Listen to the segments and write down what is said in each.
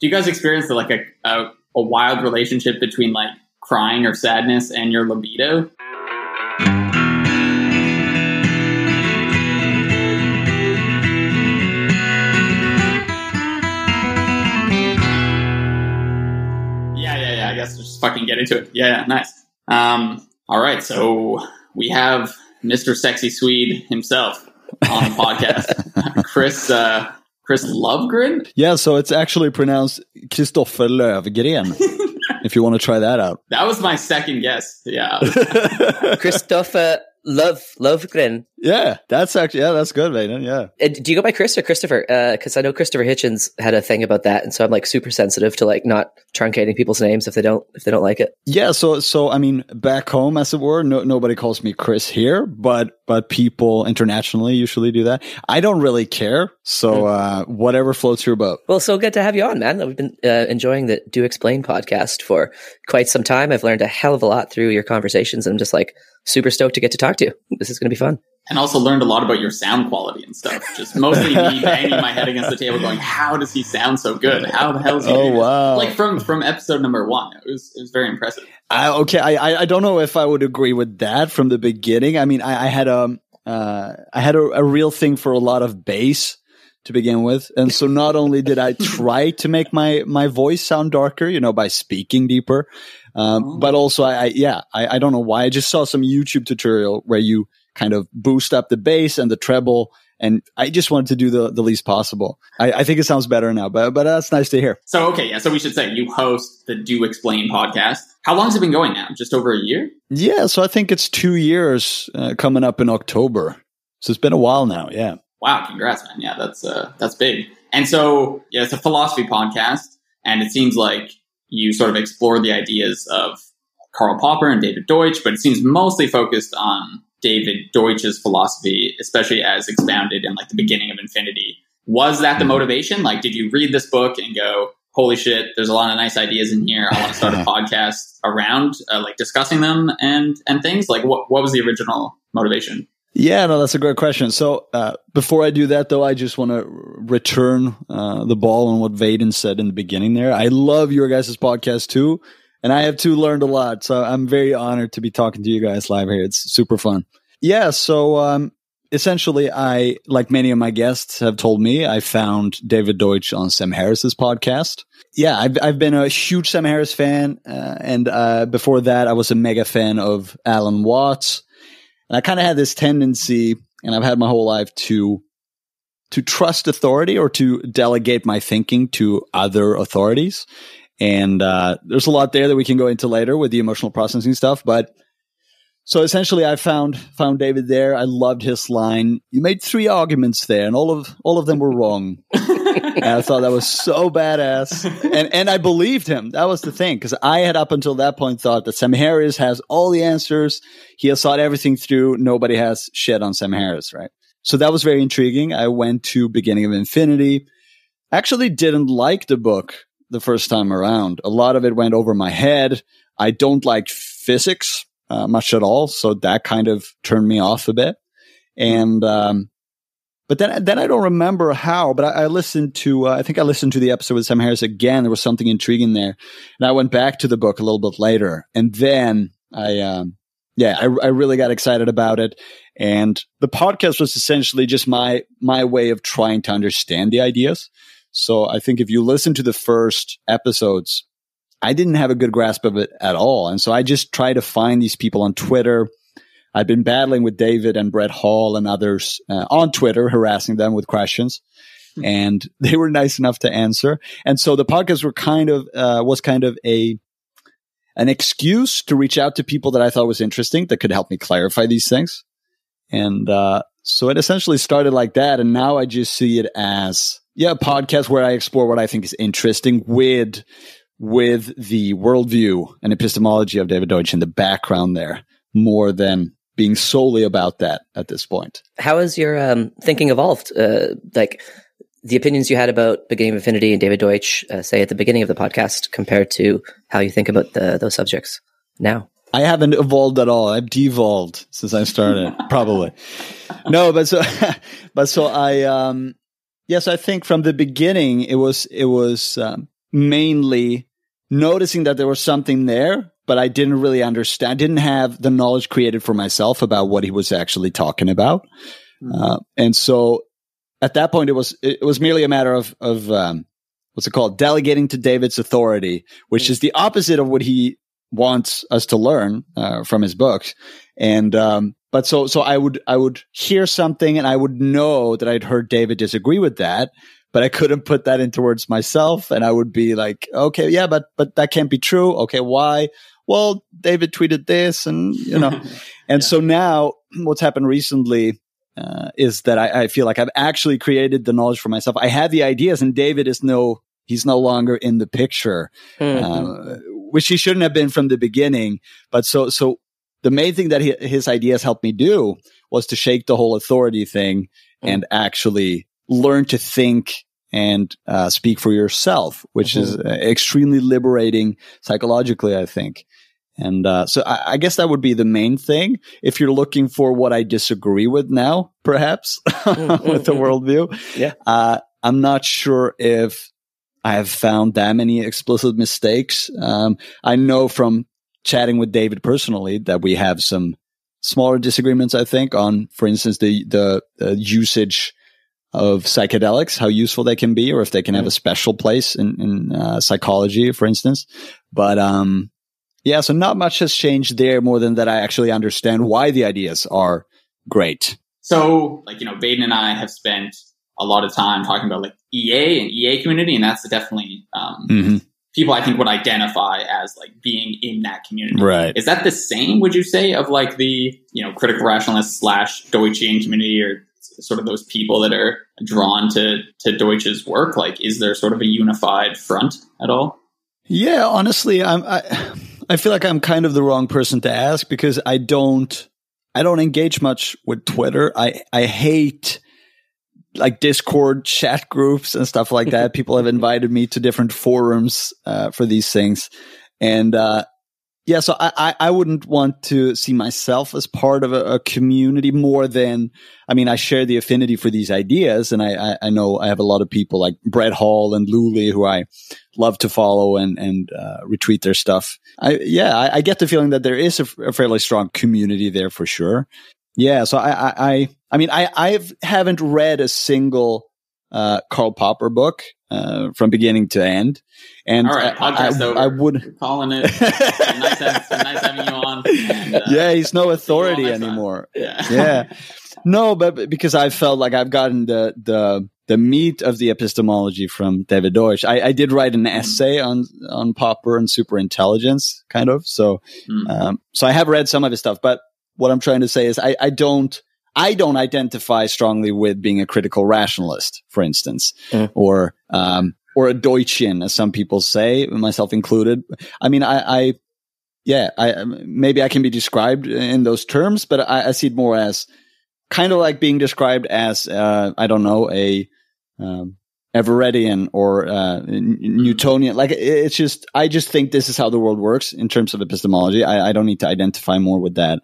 Do you guys experience like a, a, a wild relationship between like crying or sadness and your libido? Yeah, yeah, yeah. I guess just fucking get into it. Yeah, yeah, nice. Um, all right, so we have Mr. Sexy Swede himself on the podcast, Chris uh, Chris Lovegren. Yeah, so it's actually pronounced Kristoffer Lövgren. if you want to try that out. That was my second guess. Yeah, Christopher Love Lovegren. Yeah, that's actually yeah, that's good, man. Yeah. Uh, do you go by Chris or Christopher? Because I know Christopher Hitchens had a thing about that, and so I'm like super sensitive to like not truncating people's names if they don't if they don't like it. Yeah, so so I mean, back home, as it were, no, nobody calls me Chris here, but but people internationally usually do that. I don't really care, so uh, whatever floats your boat. Well, so good to have you on, man. We've been uh, enjoying the Do Explain podcast for quite some time. I've learned a hell of a lot through your conversations, and I'm just like super stoked to get to talk to you. This is going to be fun. and also learned a lot about your sound quality and stuff. Just mostly me banging my head against the table, going, "How does he sound so good? How the hell is he?" Oh, doing this?" wow. Like from from episode number one, it was it was very impressive. I, okay, I, I I don't know if I would agree with that from the beginning. I mean, I, I had a uh, I had a, a real thing for a lot of bass to begin with, and so not only did I try to make my my voice sound darker, you know, by speaking deeper, um, Oh. but also I, I yeah, I, I don't know why. I just saw some YouTube tutorial where you kind of boost up the bass and the treble. And I just wanted to do the, the least possible. I, I think it sounds better now, but but that's nice to hear. So okay, yeah. So we should say you host the Do Explain podcast. How long has it been going now? Just over a year. Yeah, so I think it's two years uh, coming up in October. So it's been a while now. Yeah. Wow, congrats, man. Yeah, that's uh, that's big. And so, yeah, it's a philosophy podcast, and it seems like you sort of explore the ideas of Karl Popper and David Deutsch, but it seems mostly focused on David Deutsch's philosophy, especially as expounded in like the beginning of Infinity. Was that the motivation? Like, did you read this book and go, "Holy shit, there's a lot of nice ideas in here. I want to start a podcast around uh, like discussing them and and things." Like, what what was the original motivation? Yeah, no, that's a great question. So uh, before I do that, though, I just want to return uh, the ball on what Vaden said in the beginning there. I love your guys' podcast too. And I have too learned a lot. So I'm very honored to be talking to you guys live here. It's super fun. Yeah. So, um, essentially I, like many of my guests have told me, I found David Deutsch on Sam Harris's podcast. Yeah. I've, I've been a huge Sam Harris fan. Uh, and, uh, before that, I was a mega fan of Alan Watts. And I kind of had this tendency, and I've had my whole life to, to trust authority or to delegate my thinking to other authorities. And uh, there's a lot there that we can go into later with the emotional processing stuff. But so essentially, I found found David there. I loved his line. You made three arguments there, and all of all of them were wrong. I thought that was so badass, and and I believed him. That was the thing because I had up until that point thought that Sam Harris has all the answers. He has thought everything through. Nobody has shit on Sam Harris, right? So that was very intriguing. I went to Beginning of Infinity. Actually, didn't like the book the first time around. A lot of it went over my head. I don't like physics uh, much at all, so that kind of turned me off a bit. And um, but then then I don't remember how, but I, I listened to uh, I think I listened to the episode with Sam Harris again. There was something intriguing there, and I went back to the book a little bit later, and then I um, yeah I, I really got excited about it. And the podcast was essentially just my my way of trying to understand the ideas. So I think if you listen to the first episodes, I didn't have a good grasp of it at all. And so I just tried to find these people on Twitter. I'd been battling with David and Brett Hall and others uh, on Twitter, harassing them with questions. And they were nice enough to answer. And so the podcast were kind of, uh, was kind of a, an excuse to reach out to people that I thought was interesting that could help me clarify these things. And, uh, so it essentially started like that. And now I just see it as, yeah, a podcast where I explore what I think is interesting with, with the worldview and epistemology of David Deutsch in the background there more than being solely about that at this point. How has your um, thinking evolved? Uh, like the opinions you had about Beginning of Infinity and David Deutsch, uh, say at the beginning of the podcast, compared to how you think about the, those subjects now. I haven't evolved at all. I've devolved since I started, probably. No, but so, but so I, um, yes, I think from the beginning it was, it was, um, mainly noticing that there was something there, but I didn't really understand. I didn't have the knowledge created for myself about what he was actually talking about. Mm-hmm. Uh, and so at that point, it was, it was merely a matter of, of, um, what's it called? Delegating to David's authority, which mm-hmm. is the opposite of what he wants us to learn, uh, from his books. And, um, but so, so I would, I would hear something and I would know that I'd heard David disagree with that but I couldn't put that into words myself. And I would be like, okay, yeah, but, but that can't be true. Okay. Why? Well, David tweeted this and, you know, and yeah. so now what's happened recently, uh, is that I, I, feel like I've actually created the knowledge for myself. I had the ideas and David is no, he's no longer in the picture, mm-hmm. uh, which he shouldn't have been from the beginning. But so, so the main thing that he, his ideas helped me do was to shake the whole authority thing mm-hmm. and actually learn to think and uh, speak for yourself, which mm-hmm. is uh, extremely liberating psychologically, I think. And uh, so I, I, guess that would be the main thing. If you're looking for what I disagree with now, perhaps mm-hmm. with the worldview, yeah, uh, I'm not sure if I have found that many explicit mistakes. Um, I know from chatting with David personally that we have some smaller disagreements. I think on, for instance, the the, the usage of psychedelics, how useful they can be, or if they can have a special place in, in uh, psychology, for instance. But um, yeah, so not much has changed there more than that I actually understand why the ideas are great. So, like, you know, Vaden and I have spent a lot of time talking about like EA and EA community, and that's definitely um, mm-hmm. people I think would identify as like being in that community. Right. Is that the same, would you say, of like the, you know, critical rationalist slash Deutschian community or sort of those people that are drawn to to Deutsch's work? Like, is there sort of a unified front at all? Yeah, honestly, I'm, I I feel like I'm kind of the wrong person to ask because I don't I don't engage much with Twitter. I I hate like Discord chat groups and stuff like that. People have invited me to different forums uh, for these things, and uh, yeah, so I, I wouldn't want to see myself as part of a, a, community more than, I mean, I share the affinity for these ideas. And I, I, I, know I have a lot of people like Brett Hall and Lulie who I love to follow and, and uh, retweet their stuff. I, yeah, I, I, get the feeling that there is a, a, fairly strong community there for sure. Yeah. So I, I, I, I mean, I, I haven't read a single uh, Karl Popper book uh, from beginning to end. And All right, podcast I, over. I would We're calling it. nice, having, nice having you on. And, uh, yeah, he's no authority anymore. Yeah. yeah. No, but because I felt like I've gotten the the the meat of the epistemology from David Deutsch. I, I did write an mm. essay on on Popper and super intelligence, kind of. So, mm. um, so I have read some of his stuff. But what I'm trying to say is, I, I don't I don't identify strongly with being a critical rationalist, for instance, mm. or um, or a Deutschian, as some people say, myself included. I mean, I, I yeah, I maybe I can be described in those terms, but I, I see it more as kind of like being described as uh, I don't know a um, Everettian or uh, Newtonian. Like it's just I just think this is how the world works in terms of epistemology. I, I don't need to identify more with that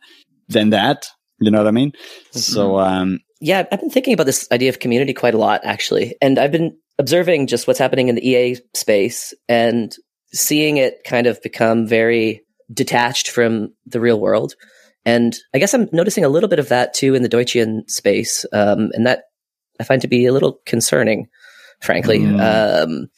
than that. You know what I mean? Mm-hmm. So, um, yeah, I've been thinking about this idea of community quite a lot, actually. And I've been observing just what's happening in the EA space and seeing it kind of become very detached from the real world. And I guess I'm noticing a little bit of that too in the Deutschian space. Um, and that I find to be a little concerning, frankly. Mm. Um,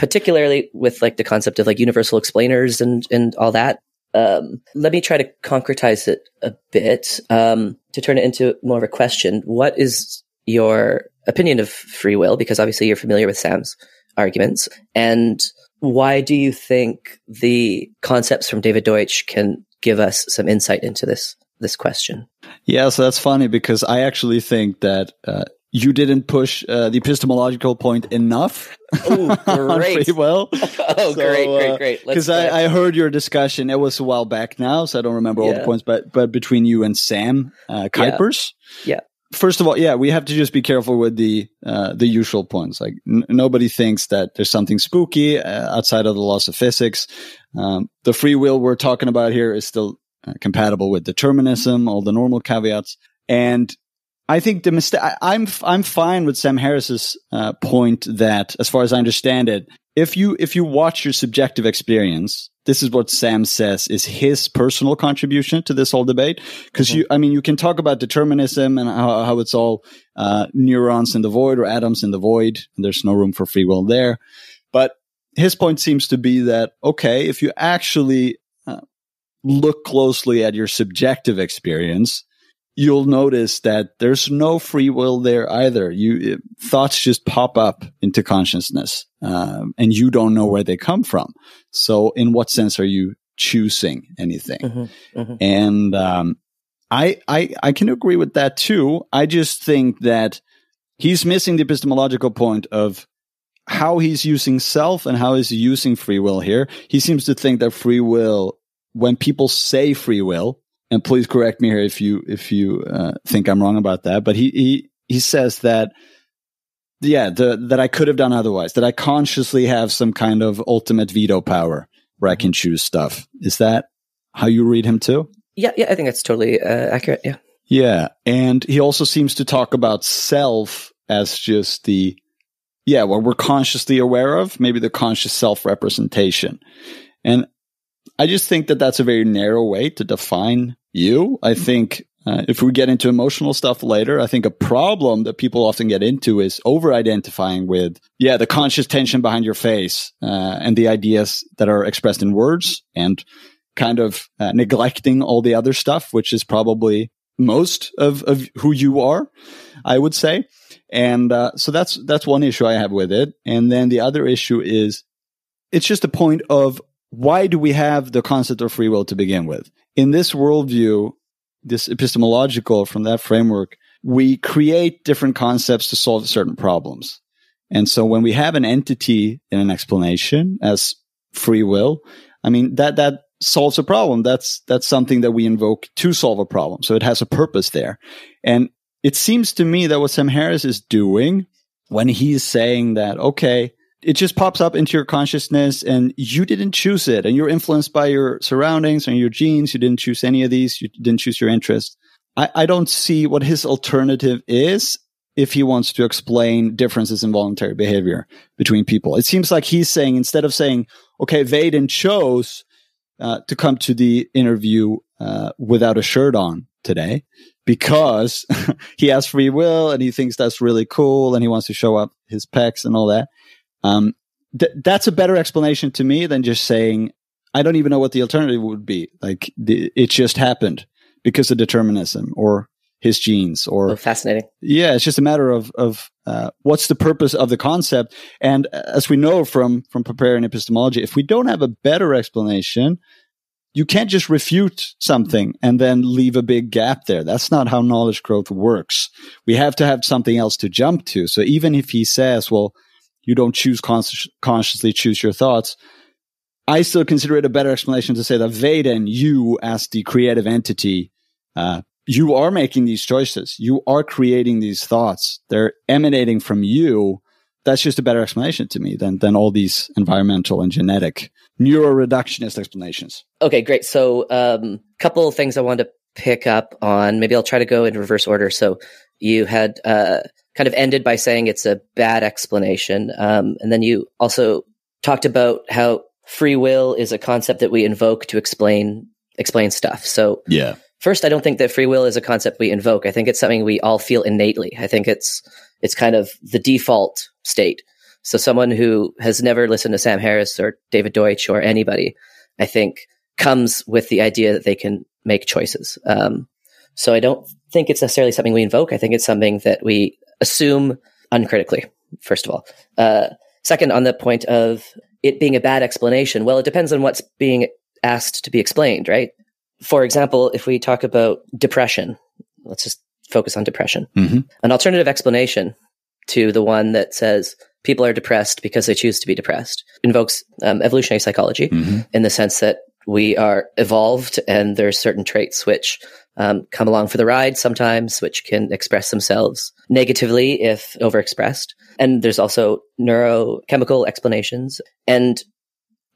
particularly with like the concept of like universal explainers and, and all that. Um, let me try to concretize it a bit um, to turn it into more of a question. What is your opinion of free will? Because obviously you're familiar with Sam's arguments. And why do you think the concepts from David Deutsch can give us some insight into this this question? Yeah, so that's funny because I actually think that uh, you didn't push uh, the epistemological point enough oh, great. free will. oh, so, great, great, great. Because uh, I, I, heard your discussion. It was a while back now, so I don't remember all the points. But but between you and Sam uh, Kuipers, yeah. yeah. First of all, yeah, we have to just be careful with the uh, the usual points. Like n- nobody thinks that there's something spooky uh, outside of the laws of physics. Um, the free will we're talking about here is still uh, compatible with determinism, all the normal caveats, and I think the mistake. I'm I'm fine with Sam Harris's uh, point that, as far as I understand it, if you if you watch your subjective experience, this is what Sam says is his personal contribution to this whole debate. Because mm-hmm. you, I mean, you can talk about determinism and how, how it's all uh, neurons in the void or atoms in the void, and there's no room for free will there. But his point seems to be that okay, if you actually uh, look closely at your subjective experience, you'll notice that there's no free will there either. You it, thoughts just pop up into consciousness, um, and you don't know where they come from. So, in what sense are you choosing anything? Mm-hmm, mm-hmm. And um, I, I I can agree with that too. I just think that he's missing the epistemological point of how he's using self and how he's using free will here. He seems to think that free will, when people say free will, and please correct me here if you if you uh, think I'm wrong about that. But he he he says that yeah, the, that I could have done otherwise. That I consciously have some kind of ultimate veto power where I can choose stuff. Is that how you read him too? Yeah, yeah, I think that's totally uh, accurate. Yeah, yeah, and he also seems to talk about self as just the yeah, what we're consciously aware of, maybe the conscious self representation, and I just think that that's a very narrow way to define you. I think uh, if we get into emotional stuff later, I think a problem that people often get into is over identifying with, yeah, the conscious tension behind your face uh, and the ideas that are expressed in words and kind of uh, neglecting all the other stuff, which is probably most of, of who you are, I would say. And uh, so that's that's one issue I have with it. And then the other issue is it's just a point of why do we have the concept of free will to begin with? In this worldview, this epistemological from that framework, we create different concepts to solve certain problems. And so when we have an entity in an explanation as free will, I mean, that, that solves a problem. That's, that's something that we invoke to solve a problem. So it has a purpose there. And it seems to me that what Sam Harris is doing when he's saying that, okay, it just pops up into your consciousness and you didn't choose it and you're influenced by your surroundings and your genes. You didn't choose any of these. You didn't choose your interests. I, I don't see what his alternative is if he wants to explain differences in voluntary behavior between people. It seems like he's saying, instead of saying, okay, Vaden chose uh, to come to the interview uh, without a shirt on today because he has free will and he thinks that's really cool and he wants to show up his pecs and all that. Um, th- that's a better explanation to me than just saying, I don't even know what the alternative would be. Like the, it just happened because of determinism or his genes or oh, fascinating. Yeah, it's just a matter of of uh, what's the purpose of the concept. And as we know from from Popperian epistemology, if we don't have a better explanation, you can't just refute something and then leave a big gap there. That's not how knowledge growth works. We have to have something else to jump to. So even if he says, well, you don't choose consciously choose your thoughts. I still consider it a better explanation to say that Vaden, you as the creative entity, uh, you are making these choices. You are creating these thoughts. They're emanating from you. That's just a better explanation to me than than all these environmental and genetic neuroreductionist explanations. Okay, great. So, a um, couple of things I wanted to pick up on. Maybe I'll try to go in reverse order. So, you had uh, kind of ended by saying it's a bad explanation. Um, and then you also talked about how free will is a concept that we invoke to explain explain stuff. So yeah. First, I don't think that free will is a concept we invoke. I think it's something we all feel innately. I think it's it's kind of the default state. So someone who has never listened to Sam Harris or David Deutsch or anybody, I think, comes with the idea that they can make choices. Um, so I don't think it's necessarily something we invoke. I think it's something that we assume uncritically, first of all. Uh, second, on the point of it being a bad explanation, well, it depends on what's being asked to be explained, right? For example, if we talk about depression, let's just focus on depression. Mm-hmm. An alternative explanation to the one that says people are depressed because they choose to be depressed invokes um, evolutionary psychology mm-hmm. in the sense that we are evolved and there's certain traits which um, come along for the ride sometimes, which can express themselves negatively if overexpressed. And there's also neurochemical explanations. And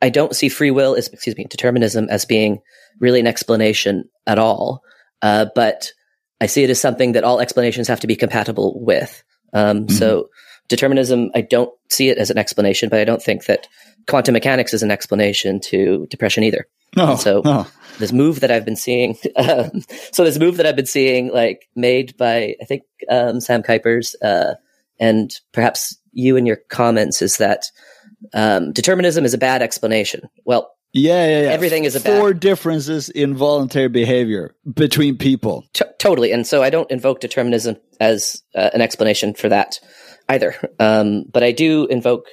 I don't see free will as, excuse me, determinism as being really an explanation at all. Uh, but I see it as something that all explanations have to be compatible with. Um, mm-hmm. So determinism, I don't see it as an explanation, but I don't think that quantum mechanics is an explanation to depression either. No. So no. this move that I've been seeing, um, so this move that I've been seeing, like made by I think um, Sam Kuipers, uh, and perhaps you in your comments, is that um, determinism is a bad explanation. Well, Yeah, yeah, yeah. Everything is a four differences in voluntary behavior between people. T- totally. And so I don't invoke determinism as uh, an explanation for that either. Um, but I do invoke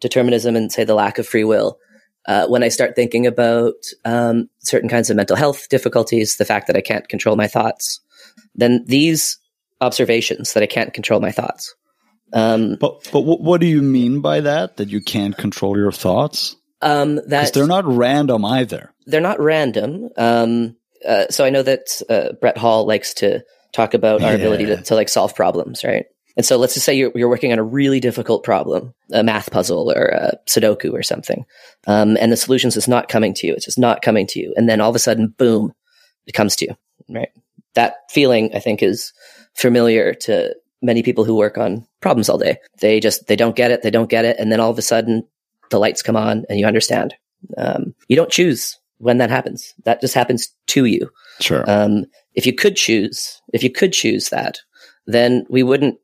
determinism and say the lack of free will uh, when I start thinking about um, certain kinds of mental health difficulties, the fact that I can't control my thoughts, then these observations that I can't control my thoughts. Um, But but wh- what do you mean by that? That you can't control your thoughts? um, Because that they're not random either. they're not random. Um, uh, so I know that uh, Brett Hall likes to talk about our Yeah. ability to, to like solve problems, right? And so let's just say you're, you're working on a really difficult problem, a math puzzle or a Sudoku or something, um, and the solutions is not coming to you. It's just not coming to you, and then all of a sudden, boom, it comes to you, right? That feeling, I think, is familiar to many people who work on problems all day. They just they don't get it, they don't get it, and then all of a sudden, the lights come on and you understand. Um, you don't choose when that happens. That just happens to you. Sure. Um, if you could choose, if you could choose that, then we wouldn't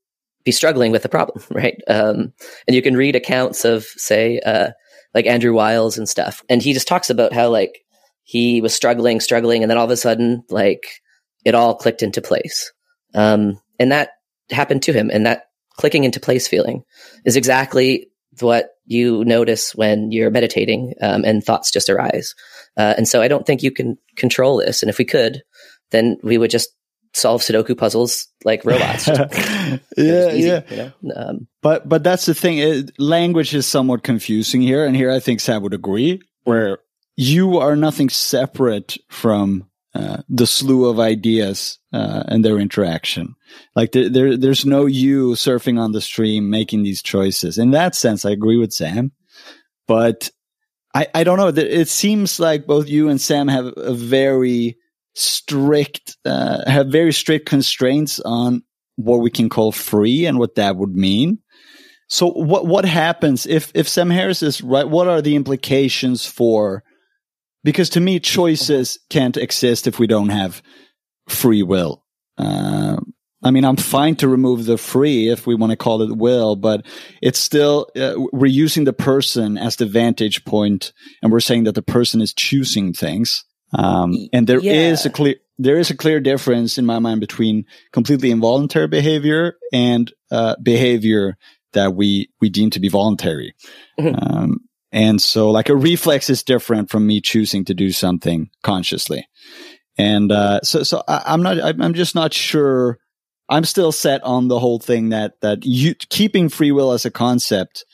be struggling with the problem, right? Um, and you can read accounts of, say, uh, like Andrew Wiles and stuff, and he just talks about how like he was struggling, struggling, and then all of a sudden, like it all clicked into place. Um, and that happened to him, and that clicking into place feeling is exactly what you notice when you're meditating um, and thoughts just arise. Uh, and so I don't think you can control this. And if we could, then we would just solve Sudoku puzzles like robots. Just yeah, easy, yeah. You know? um, But but that's the thing. It, language is somewhat confusing here, and here I think Sam would agree. Where you are nothing separate from uh, the slew of ideas uh, and their interaction. Like there, there, there's no you surfing on the stream making these choices. In that sense, I agree with Sam. But I, I don't know. It seems like both you and Sam have a very strict, uh, have very strict constraints on what we can call free and what that would mean. So what what happens if if Sam Harris is right? What are the implications for? Because to me, choices can't exist if we don't have free will. Uh, I mean, I'm fine to remove the free if we want to call it will, but it's still uh, we're using the person as the vantage point, and we're saying that the person is choosing things. Um, and there is Yeah. a clear there is a clear difference in my mind between completely involuntary behavior and uh, behavior that we we deem to be voluntary. Mhm. Um, and so, like a reflex is different from me choosing to do something consciously. And uh, so, so I, I'm not. I'm just not sure. I'm still set on the whole thing that that you keeping free will as a concept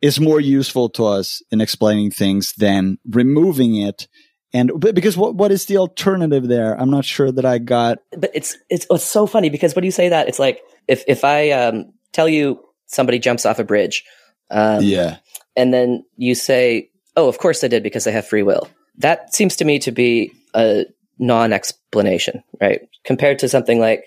is more useful to us in explaining things than removing it. And but because what what is the alternative there? I'm not sure that I got. but it's it's it's so funny because when you say that, it's like if if I um, tell you somebody jumps off a bridge, um, yeah. and then you say, "Oh, of course they did because they have free will." That seems to me to be a non-explanation, right? Compared to something like,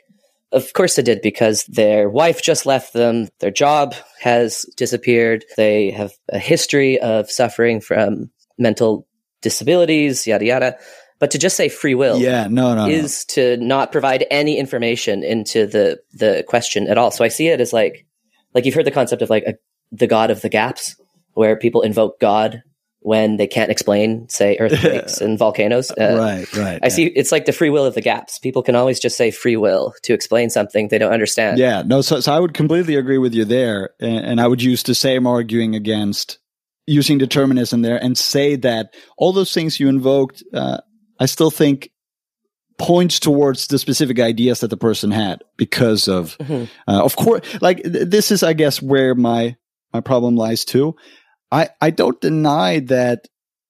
"Of course they did because their wife just left them, their job has disappeared, they have a history of suffering from mental disabilities, yada yada." But to just say free will, Yeah. No. No. no. is to not provide any information into the the question at all. So I see it as like like you've heard the concept of like a, the god of the gaps, where people invoke God when they can't explain, say, earthquakes and volcanoes. Uh, right. Right. I see. It's like the free will of the gaps. People can always just say free will to explain something they don't understand. Yeah, no, so, so I would completely agree with you there. And, and I would use the same arguing against using determinism there and say that all those things you invoked, uh, I still think points towards the specific ideas that the person had because of, Mhm. uh, of course, like th- this is, I guess, where my, my problem lies too. I, I don't deny that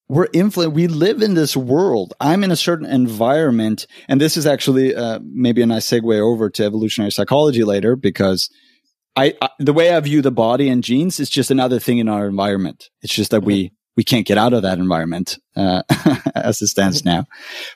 we're influenced. We live in this world. I'm in a certain environment, and this is actually uh, maybe a nice segue over to evolutionary psychology later because I, I the way I view the body and genes is just another thing in our environment. It's just that we we can't get out of that environment uh, as it stands now.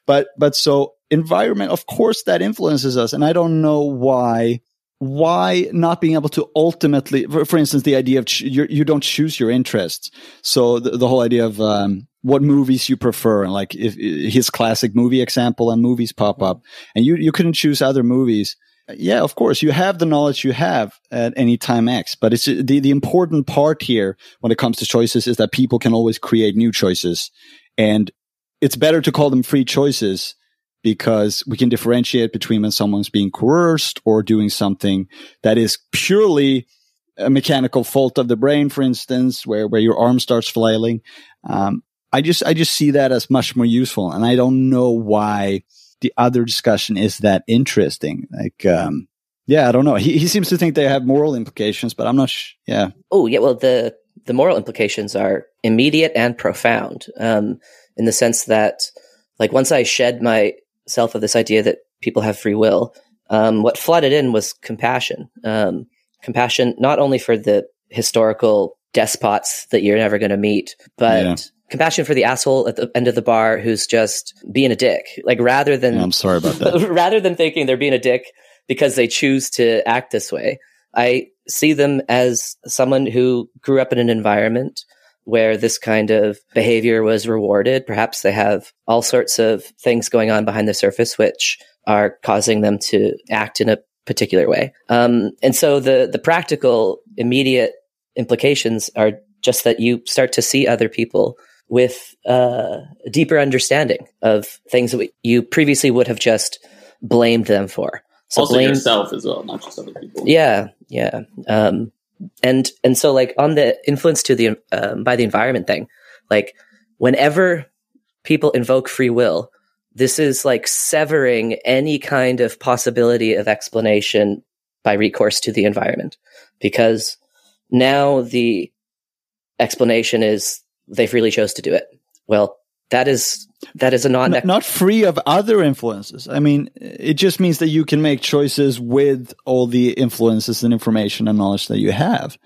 But but so environment, of course, that influences us, and I don't know why why not being able to ultimately, for, for instance, the idea of ch- you don't choose your interests. So the, the whole idea of um, what movies you prefer, and like if his classic movie example and movies pop up, and you you couldn't choose other movies. Yeah, of course, you have the knowledge you have at any time X, but it's the the important part here when it comes to choices is that people can always create new choices, and it's better to call them free choices because we can differentiate between when someone's being coerced or doing something that is purely a mechanical fault of the brain, for instance, where, where your arm starts flailing. Um, I just, I just see that as much more useful. And I don't know why the other discussion is that interesting. Like, um, yeah, I don't know. He, he seems to think they have moral implications, but I'm not, sh- yeah. Oh, yeah. Well, the, the moral implications are immediate and profound, um, in the sense that, like, once I shed myself of this idea that people have free will, um, what flooded in was compassion. Um, compassion not only for the historical despots that you're never going to meet, but yeah. Compassion for the asshole at the end of the bar who's just being a dick. Like rather than I'm sorry about that. rather than thinking they're being a dick because they choose to act this way, I see them as someone who grew up in an environment where this kind of behavior was rewarded. Perhaps they have all sorts of things going on behind the surface which are causing them to act in a particular way. Um, and so the the practical immediate implications are just that you start to see other people with uh, a deeper understanding of things that you previously would have just blamed them for. So also blame, yourself as well, not just other people. Yeah, yeah. Um, and and so like on the influence to the um, by the environment thing like whenever people invoke free will this is like severing any kind of possibility of explanation by recourse to the environment because now the explanation is they freely chose to do it well that is that is a non not, not free of other influences. I mean, it just means that you can make choices with all the influences and information and knowledge that you have.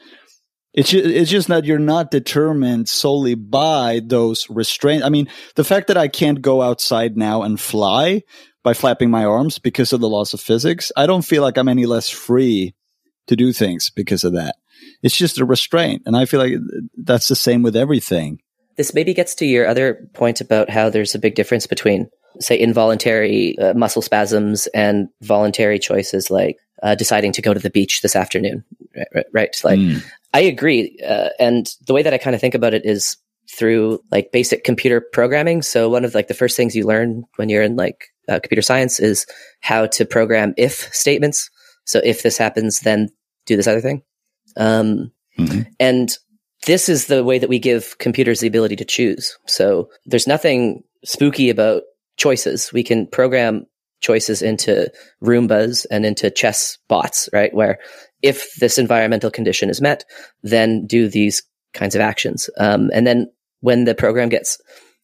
It's just, it's just that you're not determined solely by those restraints. I mean, the fact that I can't go outside now and fly by flapping my arms because of the laws of physics, I don't feel like I'm any less free to do things because of that. It's just a restraint. And I feel like that's the same with everything. This maybe gets to your other point about how there's a big difference between, say, involuntary uh, muscle spasms and voluntary choices like uh, deciding to go to the beach this afternoon. Right? right? Like, mm. I agree. Uh, and the way that I kind of think about it is through like basic computer programming. So one of like the first things you learn when you're in like uh, computer science is how to program if statements. So if this happens, then do this other thing. Um, mm-hmm. And this is the way that we give computers the ability to choose. So there's nothing spooky about choices. We can program choices into Roombas and into chess bots, right? Where if this environmental condition is met, then do these kinds of actions. Um, and then when the program gets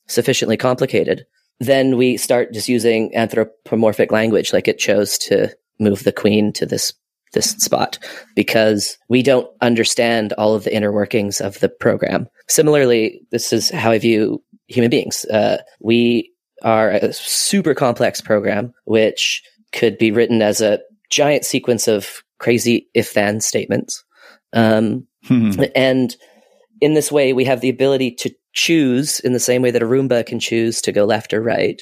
sufficiently complicated, then we start just using anthropomorphic language, like it chose to move the queen to this this spot because we don't understand all of the inner workings of the program. Similarly, this is how I view human beings. Uh, we are a super complex program, which could be written as a giant sequence of crazy if then statements. Um, hmm. And in this way, we have the ability to choose in the same way that a Roomba can choose to go left or right.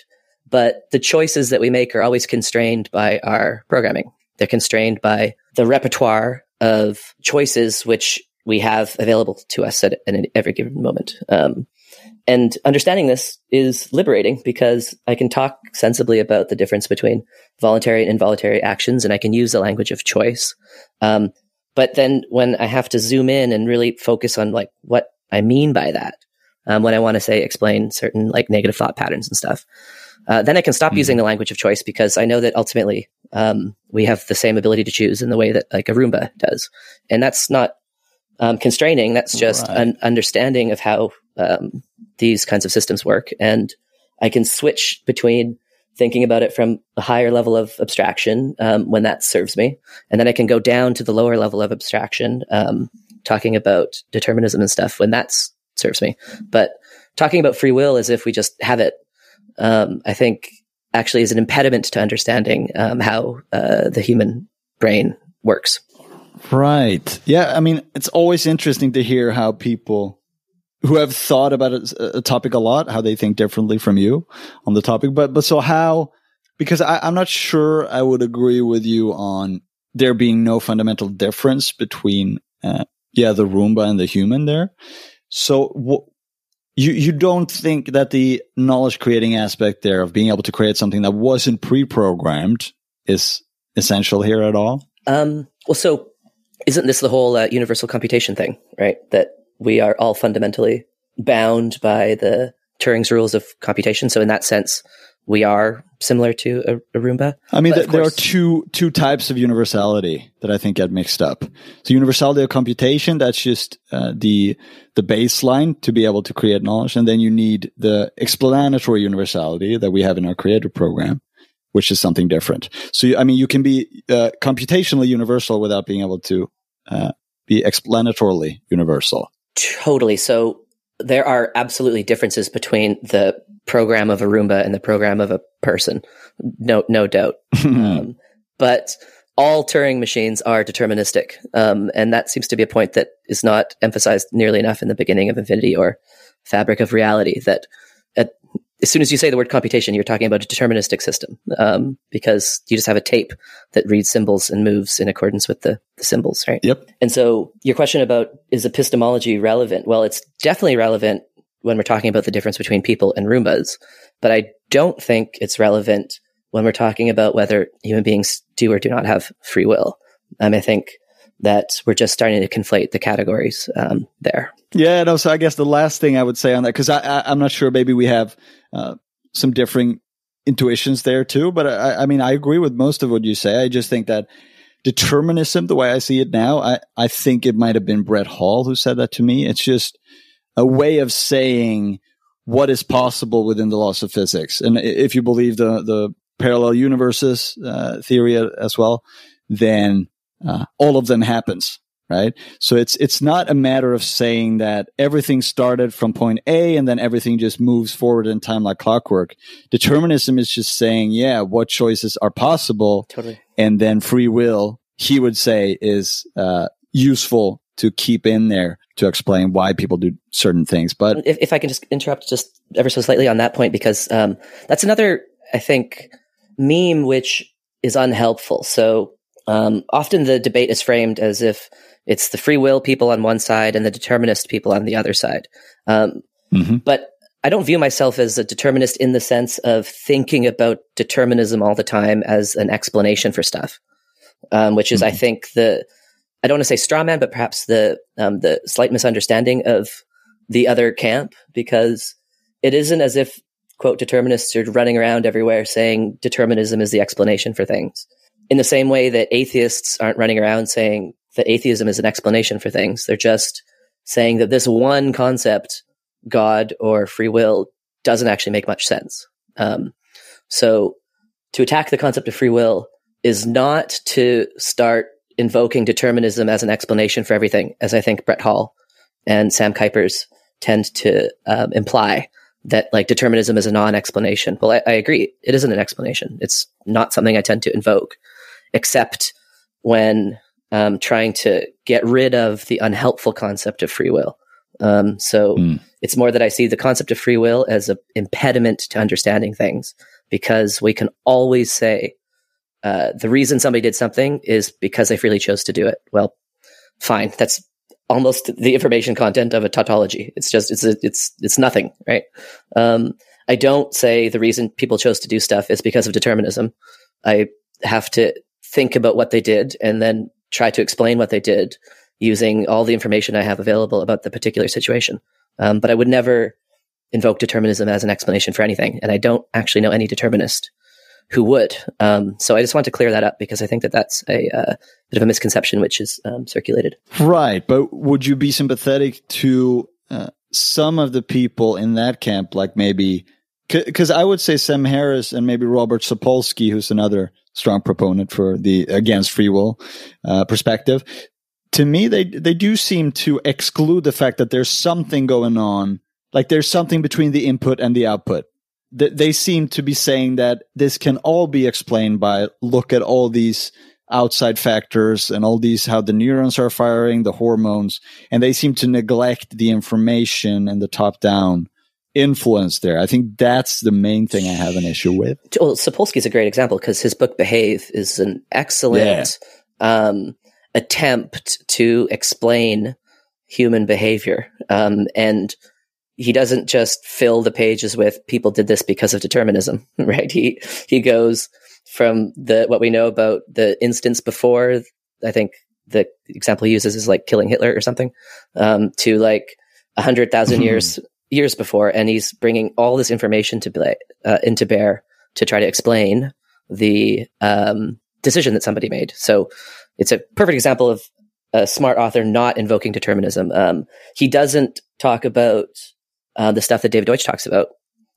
But the choices that we make are always constrained by our programming. They're constrained by the repertoire of choices which we have available to us at, at every given moment. Um, and understanding this is liberating because I can talk sensibly about the difference between voluntary and involuntary actions, and I can use the language of choice. Um, but then when I have to zoom in and really focus on like what I mean by that, um, when I want to say explain certain like negative thought patterns and stuff, uh, then I can stop mm-hmm. using the language of choice because I know that ultimately um, we have the same ability to choose in the way that like a Roomba does, and that's not um, constraining. That's just right. an understanding of how um, these kinds of systems work, and I can switch between thinking about it from a higher level of abstraction um, when that serves me, and then I can go down to the lower level of abstraction, um, talking about determinism and stuff when that serves me. But talking about free will as if we just have it um, I think actually is an impediment to understanding um, how uh, the human brain works. Right. Yeah. I mean, it's always interesting to hear how people who have thought about a, a topic a lot, how they think differently from you on the topic. But, but so how, because I, I'm not sure I would agree with you on there being no fundamental difference between, uh, yeah, the Roomba and the human there. So wh- you, you don't think that the knowledge creating aspect there of being able to create something that wasn't pre-programmed is essential here at all? Um, well, so isn't this the whole uh, universal computation thing, right? That we are all fundamentally bound by the Turing's rules of computation. So in that sense, we are similar to a, a Roomba. I mean, th- there are two two types of universality that I think get mixed up. So universality of computation, that's just uh, the the baseline to be able to create knowledge, and then you need the explanatory universality that we have in our creator program, which is something different. So I mean, you can be uh, computationally universal without being able to uh, be explanatorily universal. Totally. So there are absolutely differences between the program of a Roomba and the program of a person. No, no doubt. Um, but all Turing machines are deterministic. Um, and that seems to be a point that is not emphasized nearly enough in the beginning of Infinity or Fabric of Reality that at, as soon as you say the word computation, you're talking about a deterministic system um, because you just have a tape that reads symbols and moves in accordance with the, the symbols, right? yep. And so your question about is epistemology relevant? Well, it's definitely relevant when we're talking about the difference between people and Roombas, but I don't think it's relevant when we're talking about whether human beings do or do not have free will. Um, I think that we're just starting to conflate the categories um, there. Yeah, no. So I guess the last thing I would say on that, because I, I, I'm not sure, maybe we have uh, some differing intuitions there too. But I, I mean, I agree with most of what you say. I just think that determinism, the way I see it now, I, I think it might have been Brett Hall who said that to me. It's just a way of saying what is possible within the laws of physics. And if you believe the the parallel universes uh, theory as well, then uh, all of them happens right? So it's it's not a matter of saying that everything started from point A and then everything just moves forward in time like clockwork. Determinism is just saying, yeah, what choices are possible, Totally. and then free will. He would say is uh, useful to keep in there to explain why people do certain things. But if, if I can just interrupt just ever so slightly on that point, because um, that's another, I think, meme which is unhelpful. So um, often the debate is framed as if it's the free will people on one side and the determinist people on the other side. Um, Mhm. But I don't view myself as a determinist in the sense of thinking about determinism all the time as an explanation for stuff, um, which is, I think, the I don't want to say straw man, but perhaps the um, the slight misunderstanding of the other camp because it isn't as if quote determinists are running around everywhere saying determinism is the explanation for things. In the same way that atheists aren't running around saying that atheism is an explanation for things. They're just saying that this one concept, God or free will, doesn't actually make much sense. Um, so to attack the concept of free will is not to start invoking determinism as an explanation for everything, as I think Brett Hall and Sam Kuipers tend to um, imply that like determinism is a non-explanation. Well, I, I agree. It isn't an explanation. It's not something I tend to invoke, except when um, trying to get rid of the unhelpful concept of free will. Um, so Mm. it's more that I see the concept of free will as an impediment to understanding things because we can always say uh, the reason somebody did something is because they freely chose to do it. Well, fine. That's almost the information content of a tautology. It's just it's a, it's it's nothing, right? Um, I don't say the reason people chose to do stuff is because of determinism. I have to think about what they did and then try to explain what they did using all the information I have available about the particular situation. Um, but I would never invoke determinism as an explanation for anything, and I don't actually know any determinist who would. Um, so I just want to clear that up because I think that that's a uh, bit of a misconception which is um, circulated. Right, but would you be sympathetic to uh, some of the people in that camp, like maybe because I would say Sam Harris and maybe Robert Sapolsky, who's another strong proponent for the against free will uh, perspective. To me, they they do seem to exclude the fact that there's something going on, like there's something between the input and the output. Th- They seem to be saying that this can all be explained by look at all these outside factors and all these how the neurons are firing the hormones and they seem to neglect the information and the top down influence there i think that's the main thing i have an issue with well sapolsky is a great example because his book behave is an excellent yeah. um, attempt to explain human behavior um, and he doesn't just fill the pages with people did this because of determinism right he he goes from the what we know about the instance before. I think the example he uses is like killing Hitler or something, um, to like a hundred thousand years years before, and he's bringing all this information to be, uh, into bear to try to explain the um, decision that somebody made. So it's a perfect example of a smart author not invoking determinism. Um, he doesn't talk about uh, the stuff that David Deutsch talks about,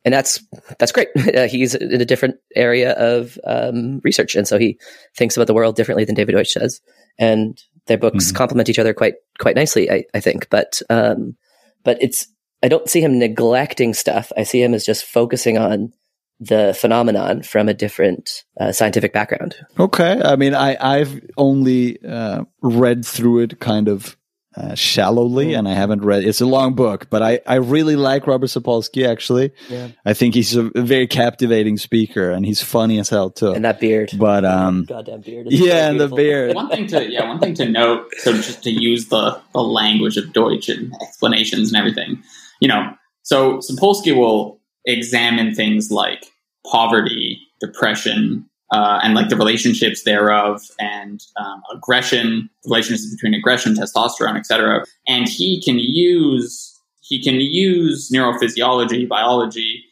and that's that's great. Uh, he's in a different area of um, research, and so he thinks about the world differently than David Deutsch does. And their books mm-hmm. complement each other quite quite nicely, I, I think. But um, but it's I don't see him neglecting stuff. I see him as just focusing on the phenomenon from a different uh, scientific background. Okay, I mean, I I've only uh, read through it kind of uh, shallowly, mm. and I haven't read. It's a long book, but I I really like Robert Sapolsky. Actually, yeah. I think he's a very captivating speaker, and he's funny as hell too. And that beard, but um, goddamn beard, yeah, so and the beard. one thing to yeah, one thing to note. So just to use the the language of Deutsch and explanations and everything, you know. So Sapolsky will examine things like poverty, depression, uh, and like the relationships thereof and um, aggression, relationships between aggression, testosterone, etc. And he can use he can use neurophysiology, biology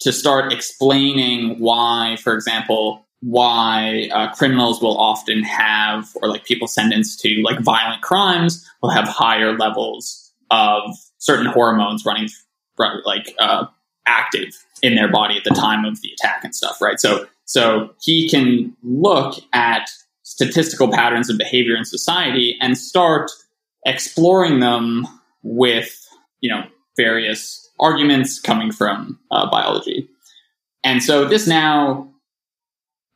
to start explaining why, for example, why uh, criminals will often have, or like people sentenced to like violent crimes will have higher levels of certain hormones running like uh, active in their body at the time of the attack and stuff, right? So so he can look at statistical patterns of behavior in society and start exploring them with, you know, various arguments coming from uh, biology. And so this now,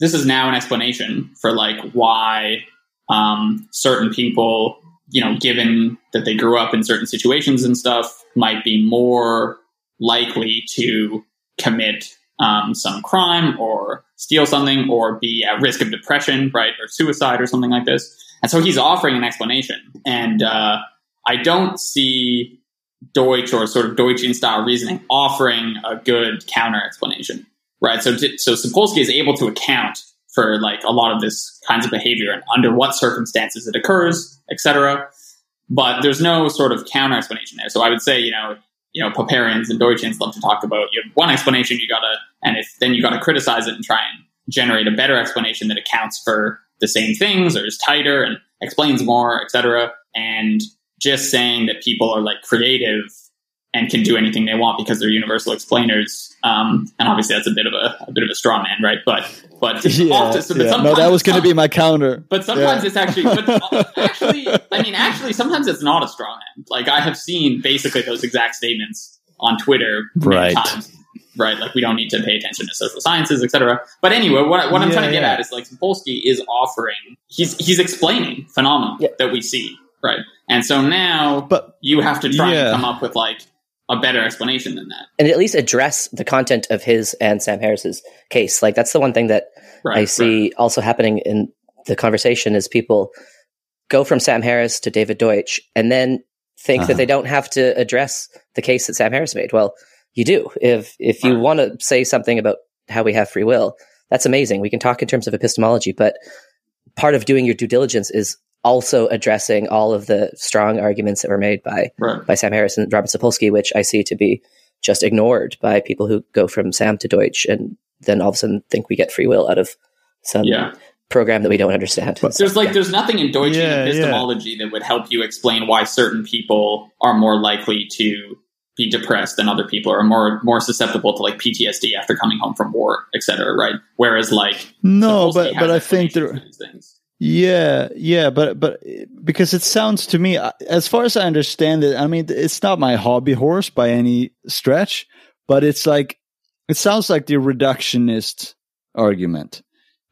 this is now an explanation for like why um, certain people, you know, given that they grew up in certain situations and stuff, might be more likely to commit um, some crime or steal something or be at risk of depression, right, or suicide or something like this. And so he's offering an explanation. And uh, I don't see Deutsch or sort of Deutschian style reasoning offering a good counter explanation, right? So, so Sapolsky is able to account for like a lot of this kinds of behavior and under what circumstances it occurs, etc. But there's no sort of counter explanation there. So I would say, you know, you know, Popperians and Deutschians love to talk about. You have one explanation, you gotta, and if then you gotta criticize it and try and generate a better explanation that accounts for the same things or is tighter and explains more, etc. And just saying that people are like creative and can do anything they want because they're universal explainers. Um, and obviously that's a bit of a, a, bit of a straw man, right? But but yeah, often, so, but yeah. no, that was going to be my counter. But sometimes yeah. it's actually, but actually, I mean, actually, sometimes it's not a straw man. Like I have seen basically those exact statements on Twitter right. times. Right, like we don't need to pay attention to social sciences, etc. But anyway, what, what I'm trying to get at is like Sapolsky is offering, he's he's explaining phenomena that we see, right? And so now, but you have to try and come up with like a better explanation than that. And at least address the content of his and Sam Harris's case. Like that's the one thing that right, I see right. also happening in the conversation is people go from Sam Harris to David Deutsch and then think uh-huh. that they don't have to address the case that Sam Harris made. Well, you do. If if you right. want to say something about how we have free will, that's amazing. We can talk in terms of epistemology, but part of doing your due diligence is also addressing all of the strong arguments that were made by right. by Sam Harris and Robert Sapolsky, which I see to be just ignored by people who go from Sam to Deutsch and then all of a sudden think we get free will out of some yeah. program that we don't understand. But there's like yeah. there's nothing in Deutschian yeah, epistemology that would help you explain why certain people are more likely to be depressed than other people or are more more susceptible to like PTSD after coming home from war, etc. Right? Whereas like no, but but I think there. Yeah, yeah, but but because it sounds to me, uh, as far as I understand it, I mean, it's not my hobby horse by any stretch, but it's like it sounds like the reductionist argument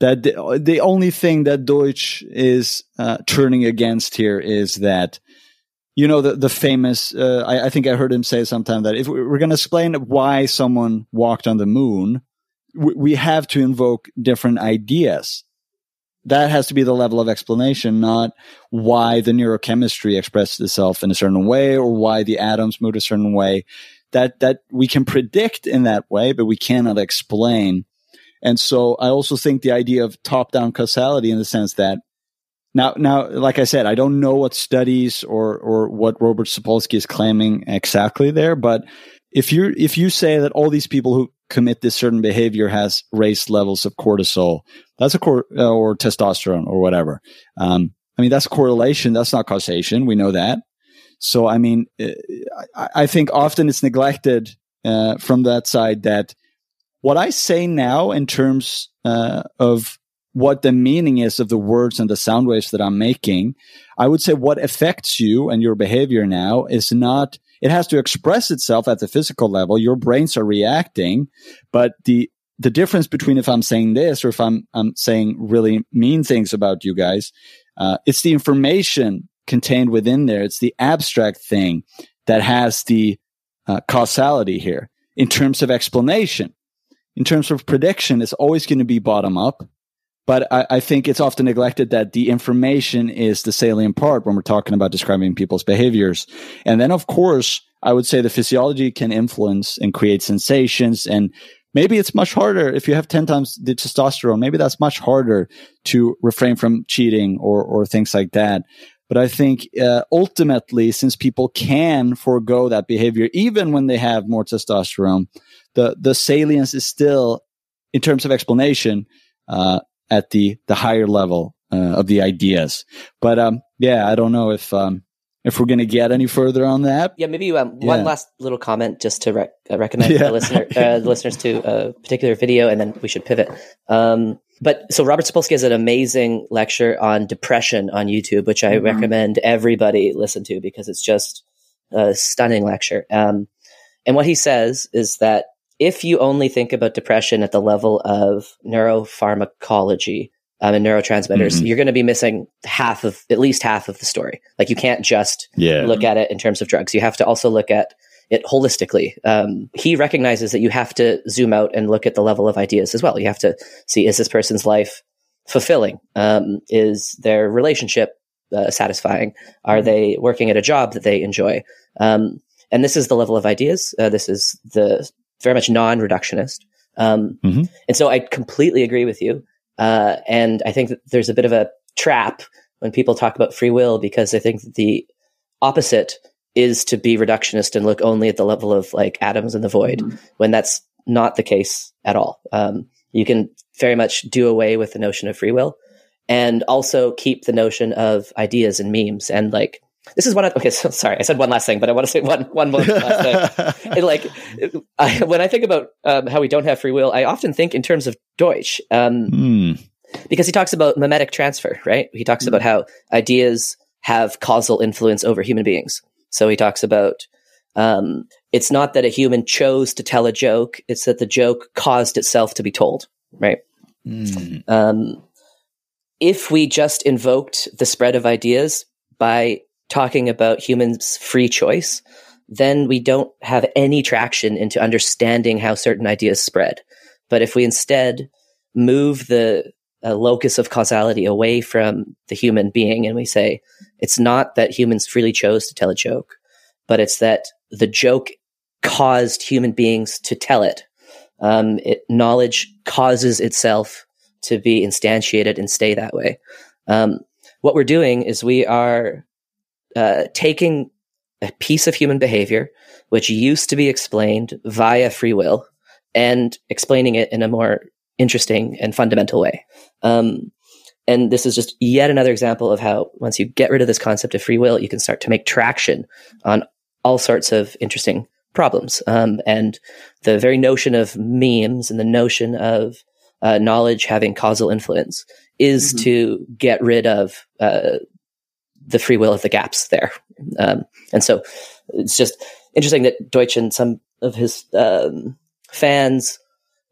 that the, the only thing that Deutsch is uh, turning against here is that you know the the famous uh, I, I, think I heard him say sometime that if we're going to explain why someone walked on the moon, we, we have to invoke different ideas. That has to be the level of explanation, not why the neurochemistry expressed itself in a certain way or why the atoms moved a certain way. That that we can predict in that way, but we cannot explain. And so I also think the idea of top down causality in the sense that now, now, like I said, I don't know what studies or or what Robert Sapolsky is claiming exactly there, but if you if you say that all these people who commit this certain behavior has raised levels of cortisol, that's a cor- uh, or testosterone or whatever. Um, I mean, that's correlation. That's not causation. We know that. So, I mean, uh, I, I think often it's neglected uh, from that side that what I say now in terms uh, of what the meaning is of the words and the sound waves that I'm making, I would say what affects you and your behavior now is not, it has to express itself at the physical level. Your brains are reacting, but the, the difference between if I'm saying this or if I'm, I'm saying really mean things about you guys, uh, it's the information contained within there. It's the abstract thing that has the uh, causality here in terms of explanation. In terms of prediction, it's always going to be bottom up but I, I, think it's often neglected that the information is the salient part when we're talking about describing people's behaviors. And then, of course, I would say the physiology can influence and create sensations. And maybe it's much harder if you have 10 times the testosterone. Maybe that's much harder to refrain from cheating or, or things like that. But I think uh, ultimately, since people can forego that behavior, even when they have more testosterone, the, the salience is still, in terms of explanation, uh, at the the higher level uh, of the ideas. But um, yeah, I don't know if um, if we're going to get any further on that. Yeah, maybe um, yeah. one last little comment just to rec- uh, recommend yeah. the listener uh, the listeners to a particular video, and then we should pivot. Um, but so Robert Sapolsky has an amazing lecture on depression on YouTube, which I mm-hmm. recommend everybody listen to because it's just a stunning lecture. Um, and what he says is that if you only think about depression at the level of neuropharmacology um, and neurotransmitters, mm-hmm. you're going to be missing half of at least half of the story. Like you can't just yeah. look at it in terms of drugs. You have to also look at it holistically. Um, he recognizes that you have to zoom out and look at the level of ideas as well. You have to see is this person's life fulfilling? Um, is their relationship uh, satisfying? Are mm-hmm. they working at a job that they enjoy? Um, and this is the level of ideas. Uh, this is the very much non-reductionist. Um, mm-hmm. And so I completely agree with you. Uh, and I think that there's a bit of a trap when people talk about free will because I think that the opposite is to be reductionist and look only at the level of like atoms in the void mm-hmm. when that's not the case at all. Um, you can very much do away with the notion of free will and also keep the notion of ideas and memes and like this is one. Of, okay, so sorry, I said one last thing, but I want to say one one more last thing. it, like I, when I think about um, how we don't have free will, I often think in terms of Deutsch, um, mm. because he talks about memetic transfer, right? He talks mm. about how ideas have causal influence over human beings. So he talks about um, it's not that a human chose to tell a joke; it's that the joke caused itself to be told, right? Mm. if we just invoked the spread of ideas by talking about humans' free choice, then we don't have any traction into understanding how certain ideas spread. But if we instead move the uh, locus of causality away from the human being and we say it's not that humans freely chose to tell a joke, but it's that the joke caused human beings to tell it. Um, it knowledge causes itself to be instantiated and stay that way. Um, what we're doing is we are uh, taking a piece of human behavior, which used to be explained via free will, and explaining it in a more interesting and fundamental way. Um, and this is just yet another example of how once you get rid of this concept of free will, you can start to make traction on all sorts of interesting problems. Um, and the very notion of memes and the notion of uh, knowledge having causal influence is mm-hmm. to get rid of uh, the free will of the gaps there. Um, and so it's just interesting that Deutsch and some of his um, fans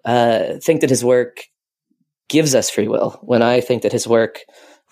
uh, think that his work gives us free will. When I think that his work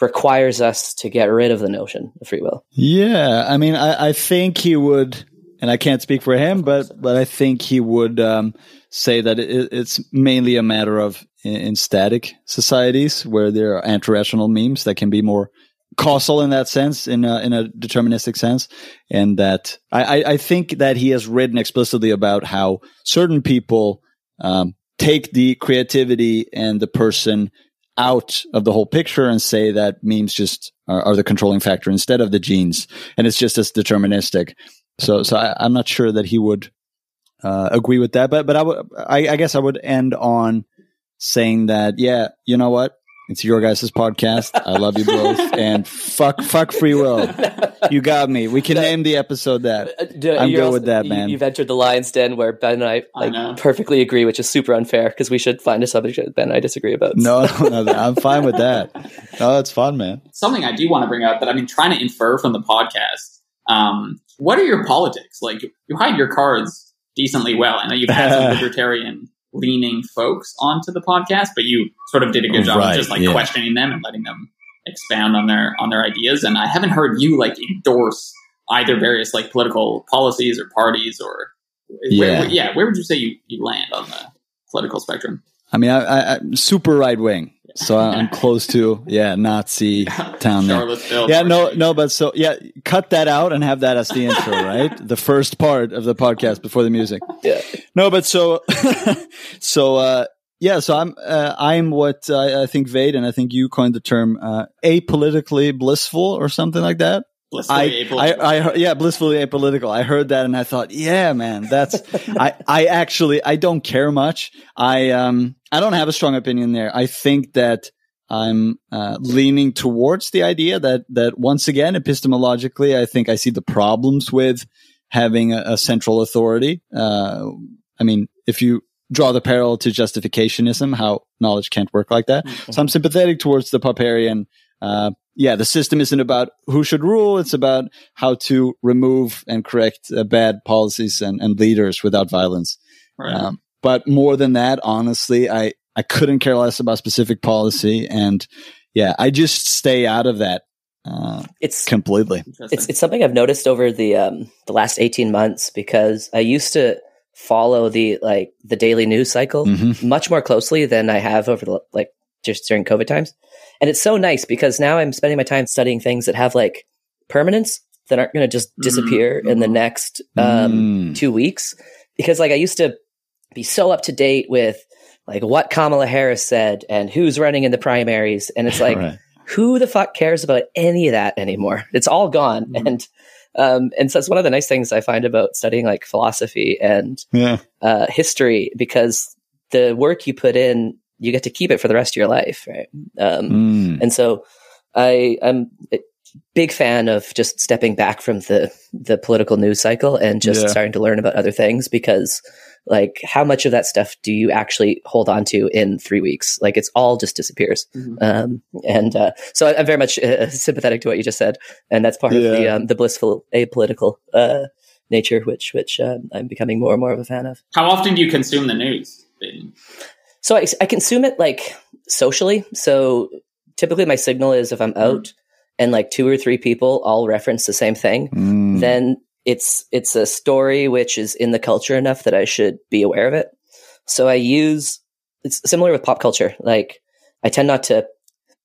requires us to get rid of the notion of free will. Yeah, I mean, I, I think he would, and I can't speak for him, but but I think he would um, say that it, it's mainly a matter of in, in static societies where there are anti-rational memes that can be more causal in that sense, in a, in a deterministic sense, and that I, I think that he has written explicitly about how certain people um, take the creativity and the person out of the whole picture and say that memes just are, are, the controlling factor instead of the genes, and it's just as deterministic. So, so I, am not sure that he would uh, agree with that, but but I would, I, I guess I would end on saying that, yeah, you know what, it's your guys' podcast. I love you both, and fuck, fuck free will. You got me. We can no. name the episode that. Uh, I'm good also, with that, man. You, have entered the lion's den where Ben and I like I perfectly agree, which is super unfair because we should find a subject that Ben and I disagree about. No, no, no, I'm fine with that. No, that's fun, man. Something I do want to bring up that I've been trying to infer from the podcast. Um, what are your politics like? You hide your cards decently well. I know you've had some libertarian leaning folks onto the podcast, but you sort of did a good job right, of just like yeah. questioning them and letting them expound on their on their ideas. And I haven't heard you like endorse either various like political policies or parties or yeah, where, where, yeah. Where would you say you, you land on the political spectrum? I mean, I, I, super right wing. So I'm close to yeah Nazi town there. Yeah, no, no, but so yeah, cut that out and have that as the intro, right? The first part of the podcast before the music. Yeah. No, but so so uh, yeah, so I'm uh, I'm what I, I think Vaden and I think you coined the term uh, apolitically blissful or something like that. Blissfully I, I, I, yeah, blissfully apolitical. I heard that and I thought, yeah, man, that's, I, I actually, I don't care much. I, um, I don't have a strong opinion there. I think that I'm, uh, leaning towards the idea that, that once again, epistemologically, I think I see the problems with having a, a central authority. Uh, I mean, if you draw the parallel to justificationism, how knowledge can't work like that. Mm-hmm. So I'm sympathetic towards the Popperian, uh, yeah, the system isn't about who should rule. It's about how to remove and correct uh, bad policies and, and leaders without violence. Right. Um, but more than that, honestly, I, I couldn't care less about specific policy. And yeah, I just stay out of that. Uh, it's completely. It's, it's something I've noticed over the, um, the last 18 months because I used to follow the, like the daily news cycle mm-hmm. much more closely than I have over the, like just during COVID times. And it's so nice because now I'm spending my time studying things that have like permanence that aren't going to just disappear mm. in the next um, mm. two weeks. Because like I used to be so up to date with like what Kamala Harris said and who's running in the primaries. And it's like, right. who the fuck cares about any of that anymore? It's all gone. Mm. And, um, and so it's one of the nice things I find about studying like philosophy and yeah. uh, history because the work you put in you get to keep it for the rest of your life, right? Um, mm. And so I, I'm a big fan of just stepping back from the the political news cycle and just yeah. starting to learn about other things because like how much of that stuff do you actually hold on to in three weeks like it's all just disappears mm-hmm. um, and uh, so i'm very much uh, sympathetic to what you just said and that's part yeah. of the um, the blissful apolitical uh, nature which which um, i'm becoming more and more of a fan of how often do you consume the news so I, I consume it like socially. So typically my signal is if I'm mm-hmm. out and like two or three people all reference the same thing, mm. then it's it's a story which is in the culture enough that I should be aware of it. So I use it's similar with pop culture. Like I tend not to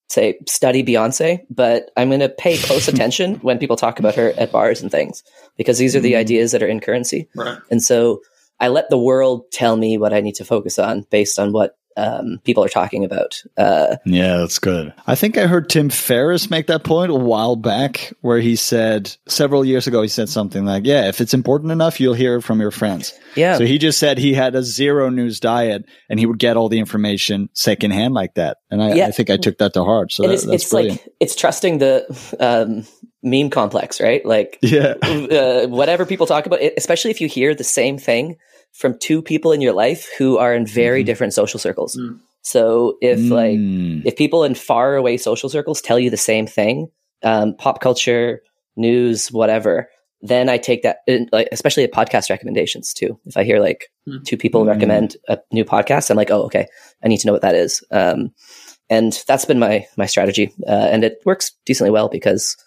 say study Beyonce, but I'm going to pay close attention when people talk about her at bars and things because these are the mm. ideas that are in currency. Right. And so I let the world tell me what I need to focus on based on what um, people are talking about. Uh, yeah, that's good. I think I heard Tim Ferriss make that point a while back, where he said several years ago, he said something like, "Yeah, if it's important enough, you'll hear it from your friends." Yeah. So he just said he had a zero news diet, and he would get all the information secondhand like that. And I, yeah. I think I took that to heart. So that, it's, that's it's like it's trusting the um, meme complex, right? Like, yeah, uh, whatever people talk about, especially if you hear the same thing from two people in your life who are in very mm-hmm. different social circles. Mm. So if mm. like if people in far away social circles tell you the same thing, um, pop culture, news, whatever, then I take that, in, like especially at podcast recommendations too. If I hear like Hmm. two people Hmm. recommend a new podcast, I'm like, oh, okay, I need to know what that is. Um, and that's been my my strategy, uh, and it works decently well because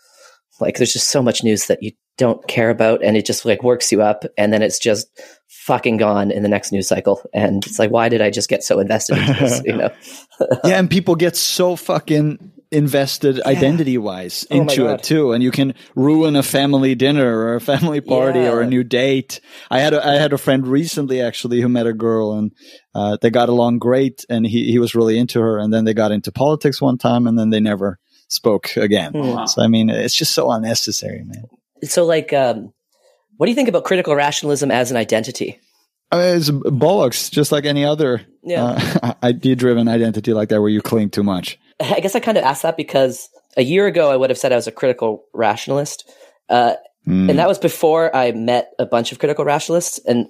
like there's just so much news that you don't care about, and it just like works you up, and then it's just fucking gone in the next news cycle, and it's like, why did I just get so invested into this? You know? yeah, and people get so fucking invested identity wise Oh into God. it too and you can ruin a family dinner or a family party or a new date i had a, i had a friend recently actually who met a girl and uh, they got along great and he, he was really into her and then they got into politics one time and then they never spoke again Hmm. So i mean it's just so unnecessary man So, like, um, what do you think about critical rationalism as an identity? I mean, it's bollocks just like any other Yeah. uh, idea driven identity like that where you cling too much I guess I kind of asked that because a year ago I would have said I was a critical rationalist, uh, Mm. and that was before I met a bunch of critical rationalists. And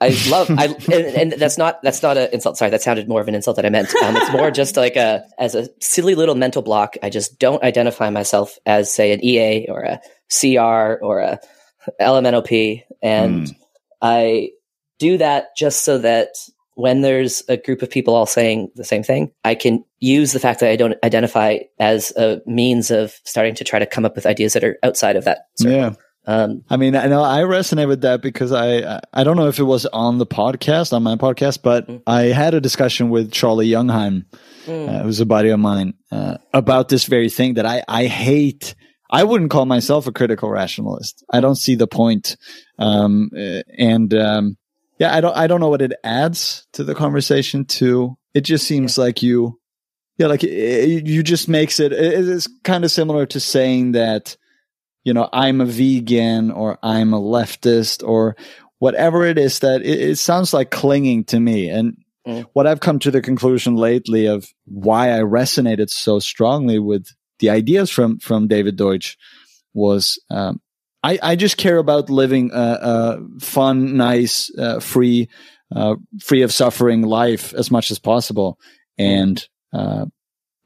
I love, I and, and that's not that's not an insult. Sorry, that sounded more of an insult than I meant. Um, it's more just like a as a silly little mental block. I just don't identify myself as say an EA or a CR or a LMNOP, and Mm. I do that just so that when there's a group of people all saying the same thing, I can use the fact that I don't identify as a means of starting to try to come up with ideas that are outside of that. circle. yeah Um, I mean, I know I resonate with that because I I don't know if it was on the podcast on my podcast, but Mm. I had a discussion with Charlie Youngheim, mm, uh, who's a buddy of mine, uh, about this very thing that I I hate. I wouldn't call myself a critical rationalist. I don't see the point, um, uh, and um, yeah, I don't I don't know what it adds to the conversation. Too, it just seems like you, yeah, like it, you just makes it. it it's kind of similar to saying that you know, I'm a vegan or I'm a leftist or whatever it is that it, it sounds like clinging to me. And Mm. what I've come to the conclusion lately of why I resonated so strongly with the ideas from, from David Deutsch was, um, I, I just care about living a, a fun, nice, uh, free, uh, free of suffering life as much as possible. And, uh,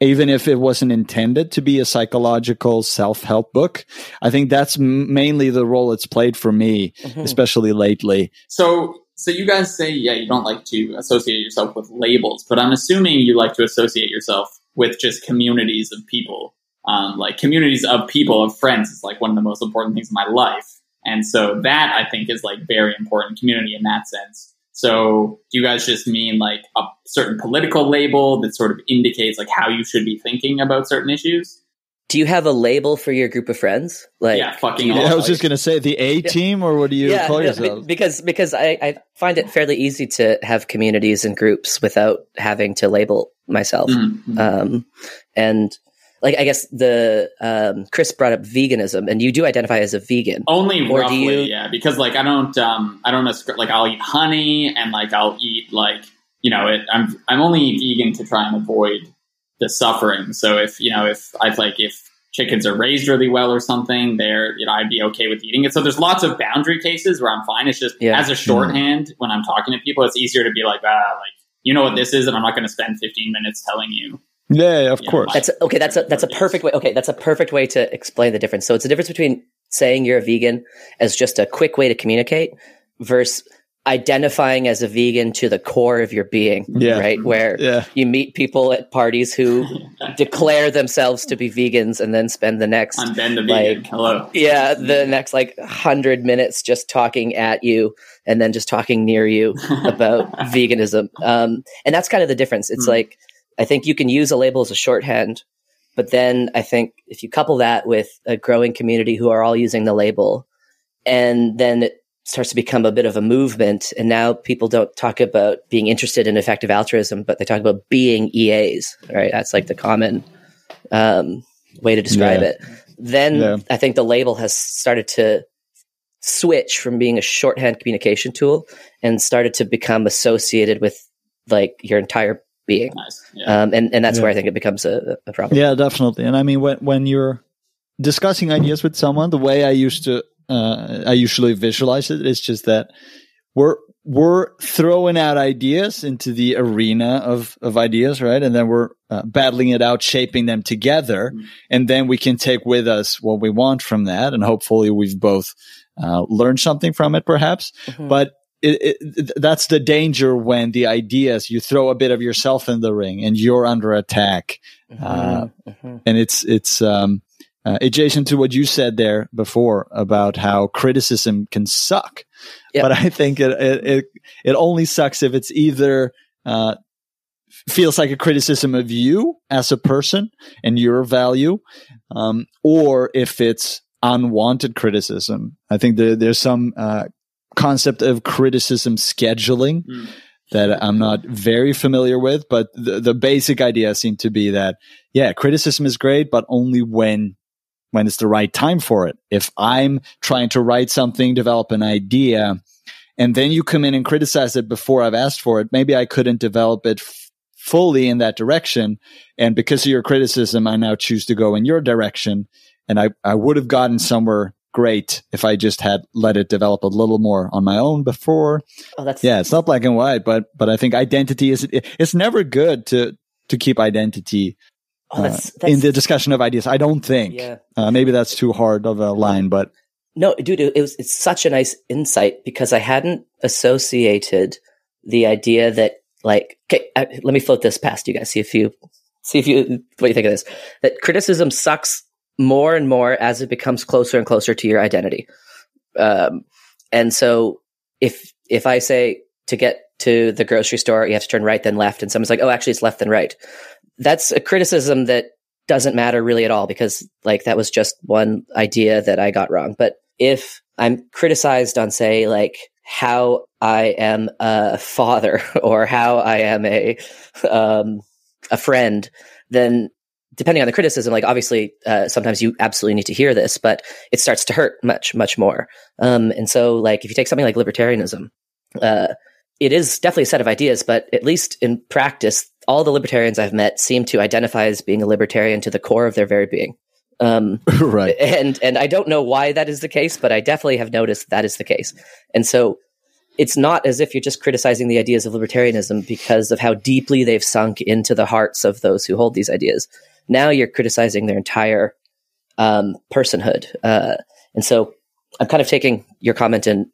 even if it wasn't intended to be a psychological self-help book, I think that's m- mainly the role it's played for me, mhm. especially lately. So, so you guys say, yeah, you don't like to associate yourself with labels, but I'm assuming you like to associate yourself with just communities of people. Um, like communities of people, of friends, is like one of the most important things in my life. And so that I think is like very important community in that sense. So do you guys just mean like a certain political label that sort of indicates like how you should be thinking about certain issues? Do you have a label for your group of friends? Like, Yeah, fucking do you- awesome. I was just going to say the A team, or what do you call no, yourself? be- because because I, I find it fairly easy to have communities and groups without having to label myself. Mhm, mhm. Um, and like I guess the um, Chris brought up veganism, and you do identify as a vegan. Only Or do roughly, you- yeah. Because like I don't, um, I don't like I'll eat honey and like I'll eat like you know it. I'm I'm only vegan to try and avoid the suffering. So if you know if I like if chickens are raised really well or something, there you know I'd be okay with eating it. So there's lots of boundary cases where I'm fine. It's just Yeah. as a shorthand when I'm talking to people, it's easier to be like ah like you know what this is, and I'm not going to spend 15 minutes telling you. Yeah, yeah, of Yeah, course. my- That's okay. That's a that's a perfect way. Okay, that's a perfect way to explain the difference. So it's a difference between saying you're a vegan as just a quick way to communicate versus identifying as a vegan to the core of your being. Yeah. Right. Where yeah, you meet people at parties who declare themselves to be vegans and then spend the next I'm Ben the vegan. Like- Hello. yeah the next like hundred minutes just talking at you and then just talking near you about veganism um and that's kind of the difference it's Hmm. like i think you can use a label as a shorthand but then i think if you couple that with a growing community who are all using the label and then it starts to become a bit of a movement and now people don't talk about being interested in effective altruism but they talk about being eas right that's like the common um, way to describe Yeah. it then Yeah. i think the label has started to switch from being a shorthand communication tool and started to become associated with like your entire being Nice. Yeah. um, and, and that's Yeah. where i think it becomes a, a problem yeah, definitely. And I mean, when when you're discussing ideas with someone, the way I used to, uh, I usually visualize it is just that we're we're throwing out ideas into the arena of of ideas, right? And then we're uh, battling it out, shaping them together, Mhm. and then we can take with us what we want from that, and hopefully we've both uh, learn something from it, perhaps. Mhm. But it, it, that's the danger when the ideas you throw a bit of yourself in the ring and you're under attack, uh, Mhm. Mhm. and it's it's um, uh, adjacent to what you said there before about how criticism can suck. Yep. But I think it, it it it only sucks if it's either uh, feels like a criticism of you as a person and your value, um, or if it's unwanted criticism. I think there, there's some uh, concept of criticism scheduling Mm. that I'm not very familiar with, but the, the basic idea seemed to be that, yeah, criticism is great, but only when, when it's the right time for it. If I'm trying to write something, develop an idea, and then you come in and criticize it before I've asked for it, maybe I couldn't develop it f- fully in that direction. And because of your criticism, I now choose to go in your direction. And I, I would have gotten somewhere great if I just had let it develop a little more on my own before. Oh, that's Yeah, it's not black and white, but but I think identity is it's never good to to keep identity oh, that's, uh, that's in the discussion of ideas. I don't think. yeah. Uh, maybe that's too hard of a line, but No, dude, it was it's such a nice insight because I hadn't associated the idea that like okay, uh, let me float this past you guys. See if you see if you what you think of this. That criticism sucks more and more as it becomes closer and closer to your identity. Um, and so if if I say to get to the grocery store, you have to turn right then left, and someone's like, "Oh, actually, it's left then right." That's a criticism that doesn't matter really at all because like that was just one idea that I got wrong. But if I'm criticized on say like how I am a father or how I am a um, a friend, then depending on the criticism, like obviously uh, sometimes you absolutely need to hear this, but it starts to hurt much much more. Um, and so like if you take something like libertarianism, uh, it is definitely a set of ideas, but at least in practice, all the libertarians I've met seem to identify as being a libertarian to the core of their very being. Um, right. and and I don't know why that is the case, but I definitely have noticed that is the case. And so it's not as if you're just criticizing the ideas of libertarianism because of how deeply they've sunk into the hearts of those who hold these ideas. Now you're criticizing their entire um, personhood. Uh, and so I'm kind of taking your comment and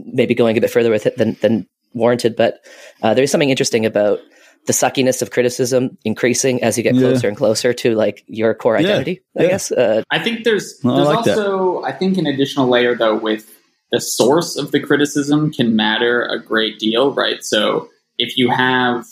maybe going a bit further with it than, than warranted, but uh, there is something interesting about the suckiness of criticism increasing as you get Yeah. closer and closer to like your core Yeah. identity, I Yeah. guess. Uh, I think there's No, I there's like that. also I think an additional layer though with the source of the criticism can matter a great deal, right? So if you have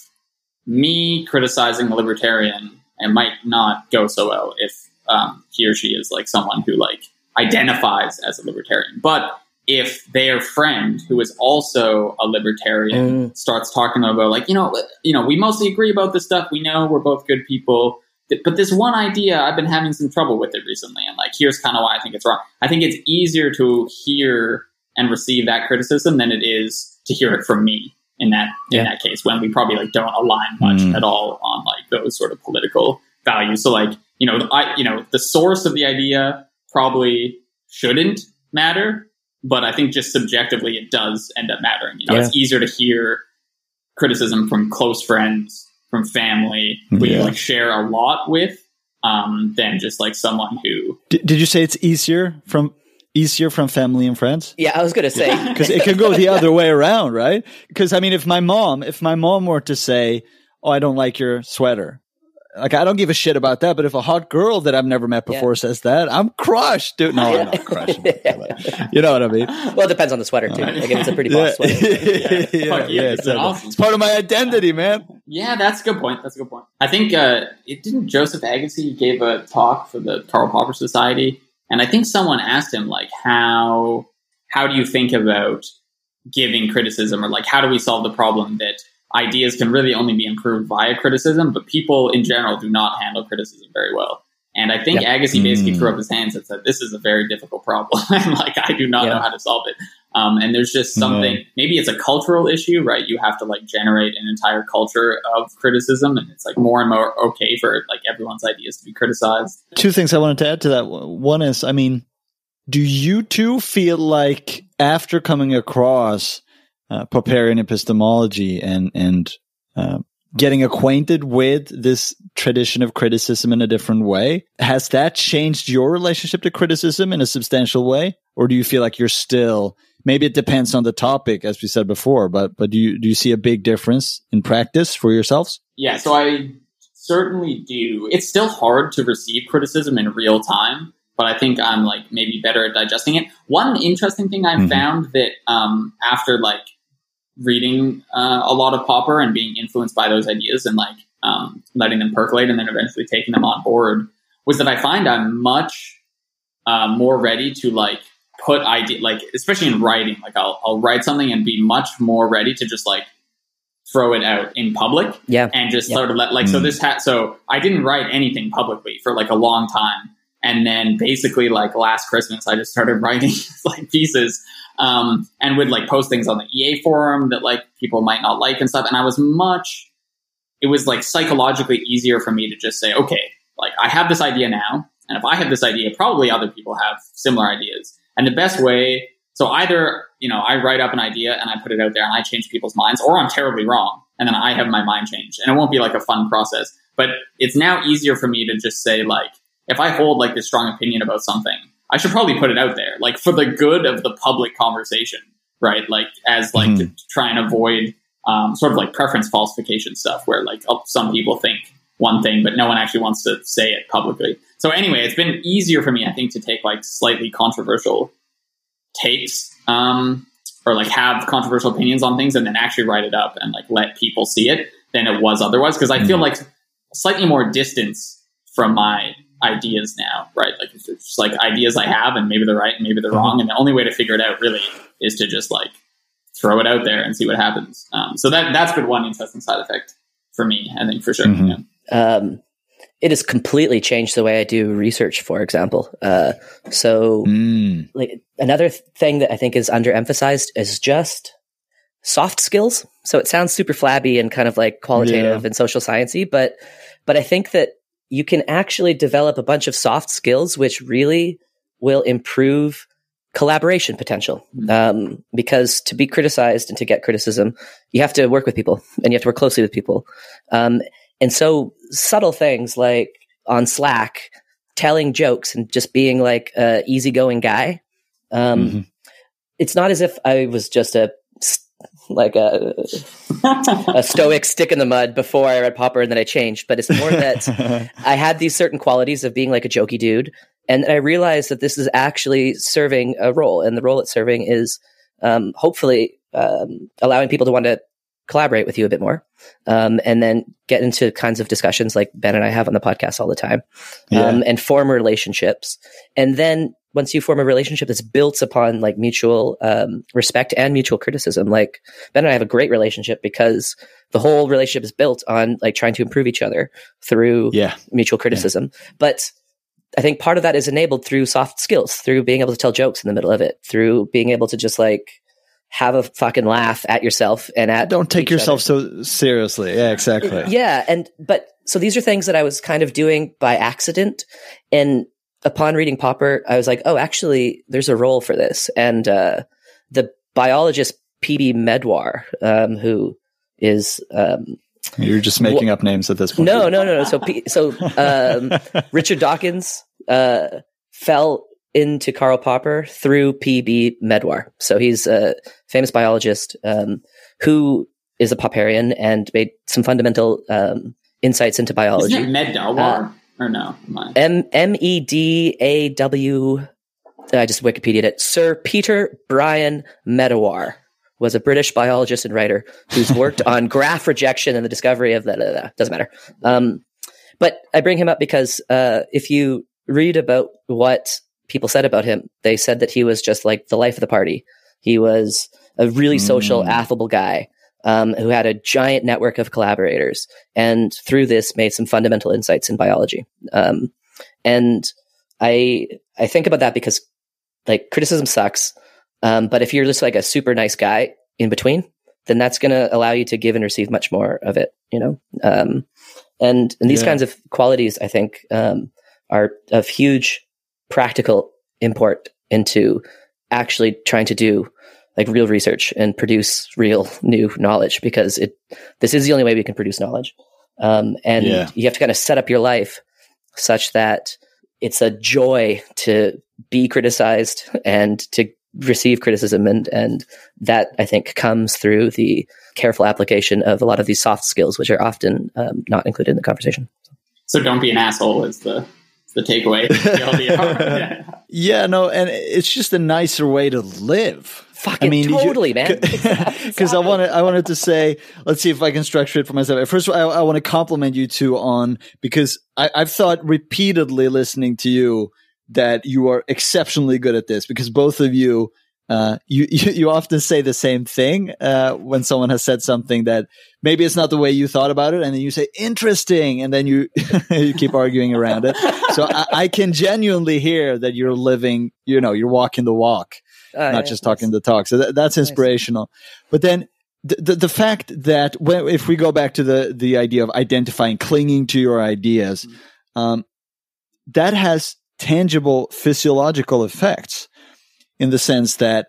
me criticizing a libertarian, it might not go so well if um, he or she is like someone who like identifies as a libertarian. But if their friend who is also a libertarian starts talking about like you know you know we mostly agree about this stuff. We know we're both good people. But this one idea i've been having some trouble with it recently and like here's kind of why i think it's wrong. I think it's easier to hear and receive that criticism than it is to hear it from me in that in that case when we probably like don't align much Mm. at all on like those sort of political values so like you know i you know the source of the idea probably shouldn't matter but I think just subjectively it does end up mattering. You know, Yeah. it's easier to hear criticism from close friends, from family, who you like share a lot with, um, than just like someone who. D- did you say it's easier from easier from family and friends? Yeah, I was going to say Because it can go the other way around, right? Because I mean, if my mom, if my mom were to say, "Oh, I don't like your sweater," like I don't give a shit about that. But if a hot girl that I've never met Yeah. before says that, I'm crushed, dude. No, I'm not crushed. you know what I mean? well, it depends on the sweater too. Like if it's a pretty boss sweater. yeah, yeah, yeah, it's it's, awesome. it's part of my identity, man. Yeah, that's a good point. That's a good point. I think uh, it didn't Joseph Agassi gave a talk for the Karl Popper Society, and I think someone asked him like how how do you think about giving criticism or like how do we solve the problem that ideas can really only be improved via criticism, but people in general do not handle criticism very well. And I think Agassi basically Mm. threw up his hands and said, "This is a very difficult problem, and like I do not Yeah. know how to solve it." Um, and there's just something. Maybe it's a cultural issue, right? You have to like generate an entire culture of criticism, and it's like more and more okay for like everyone's ideas to be criticized. Two things I wanted to add to that. One is, I mean, do you two feel like after coming across uh, Popperian epistemology and and uh, getting acquainted with this tradition of criticism in a different way. Has that changed your relationship to criticism in a substantial way? Or do you feel like you're still, maybe it depends on the topic, as we said before, but, but do you, do you see a big difference in practice for yourselves? Yeah. So I certainly do. It's still hard to receive criticism in real time, but I think I'm like maybe better at digesting it. One interesting thing I've mm-hmm. found that, um, after like reading uh, a lot of Popper and being influenced by those ideas and like um, letting them percolate and then eventually taking them on board was that I find I'm much uh, more ready to like put idea like especially in writing like I'll, I'll write something and be much more ready to just like throw it out in public yeah and just yeah. sort of let like mm. so this hat so I didn't write anything publicly for like a long time and then basically like last Christmas I just started writing like pieces um, and would like post things on the EA forum that like people might not like and stuff. And I was much, it was like psychologically easier for me to just say, okay, like I have this idea now. And if I have this idea, probably other people have similar ideas. And the best way, so either, you know, I write up an idea and I put it out there and I change people's minds, or I'm terribly wrong. And then I have my mind changed. And it won't be like a fun process. But it's now easier for me to just say, like, if I hold like this strong opinion about something, I should probably put it out there, like for the good of the public conversation, right? Like as like mm-hmm. to try and avoid um, sort of like preference falsification stuff, where like oh, some people think one thing, but no one actually wants to say it publicly. So anyway, it's been easier for me, I think, to take like slightly controversial takes, um, or like have controversial opinions on things, and then actually write it up and like let people see it than it was otherwise. Because I feel like slightly more distance from my ideas now, right? Like it's just like ideas I have, and maybe they're right, and maybe they're mm-hmm. wrong, and the only way to figure it out really is to just like throw it out there and see what happens. Um, so that that's been one interesting side effect for me, I think for sure. Mm-hmm. Yeah. Um, it has completely changed the way I do research, for example. Uh, so, mm. like another thing that I think is underemphasized is just soft skills. So it sounds super flabby and kind of like qualitative yeah. and social sciencey, but but I think that you can actually develop a bunch of soft skills which really will improve collaboration potential. Mm-hmm. Um, because to be criticized and to get criticism, you have to work with people and you have to work closely with people. Um, and so subtle things like on Slack, telling jokes and just being like a easygoing guy. Um, mm-hmm. It's not as if I was just a like a, a stoic stick in the mud before I read Popper and then I changed. But it's more that I had these certain qualities of being like a jokey dude. And I realized that this is actually serving a role. And the role it's serving is um, hopefully um, allowing people to want to collaborate with you a bit more um, and then get into kinds of discussions like Ben and I have on the podcast all the time yeah. Um, and form relationships. And then once you form a relationship that's built upon like mutual um, respect and mutual criticism, like Ben and I have a great relationship because the whole relationship is built on like trying to improve each other through yeah. mutual criticism. Yeah. But I think part of that is enabled through soft skills, through being able to tell jokes in the middle of it, through being able to just like have a fucking laugh at yourself and at don't take yourself other. so seriously. Yeah, exactly. Yeah, and but so these are things that I was kind of doing by accident, and upon reading Popper, I was like, oh, actually, there's a role for this. And uh, the biologist P.B. Medawar, um, who is um, you're just making wh- up names at this point. No, no, no, no. So, P- so um, Richard Dawkins uh, fell into Karl Popper through P.B. Medawar. So he's a famous biologist um, who is a Popperian and made some fundamental um, insights into biology. Isn't it Medawar? Uh, or no? M M E D A W. I just Wikipedia it. Sir Peter Brian Medawar was a British biologist and writer who's worked on graft rejection and the discovery of that. Doesn't matter. Um, but I bring him up because uh, if you read about what people said about him, they said that he was just like the life of the party. He was a really social, mm. affable guy um, who had a giant network of collaborators, and through this made some fundamental insights in biology. Um, and I I think about that because like criticism sucks, um, but if you're just like a super nice guy in between, then that's going to allow you to give and receive much more of it. You know, um, and and these yeah. kinds of qualities I think um, are of huge practical import into actually trying to do like real research and produce real new knowledge because it this is the only way we can produce knowledge. Um, and Yeah. you have to kind of set up your life such that it's a joy to be criticized and to receive criticism and and that I think comes through the careful application of a lot of these soft skills which are often um, not included in the conversation. So don't be an asshole is the is the takeaway. TLDR. Yeah. Yeah, no, and it's just a nicer way to live. Fucking totally, man. Because I wanted, I wanted to say, let's see if I can structure it for myself. First of all, I, I want to compliment you two on because I, I've thought repeatedly listening to you that you are exceptionally good at this because both of you. Uh, you, you you often say the same thing uh, when someone has said something that maybe it's not the way you thought about it, and then you say interesting, and then you you keep arguing around it. So I, I can genuinely hear that you're living, you know, you're walking the walk Uh, not yeah, just talking the talk. So that, that's inspirational. But then the, the, the fact that when, if we go back to the, the idea of identifying, clinging to your ideas, um, that has tangible physiological effects in the sense that,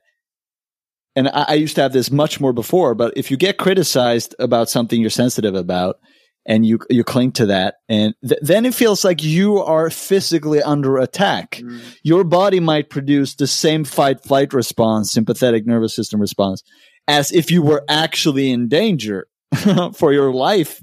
and I, I used to have this much more before, but if you get criticized about something you're sensitive about, and you you cling to that, and th- then it feels like you are physically under attack your body might produce the same fight flight response, sympathetic nervous system response, as if you were actually in danger for your life.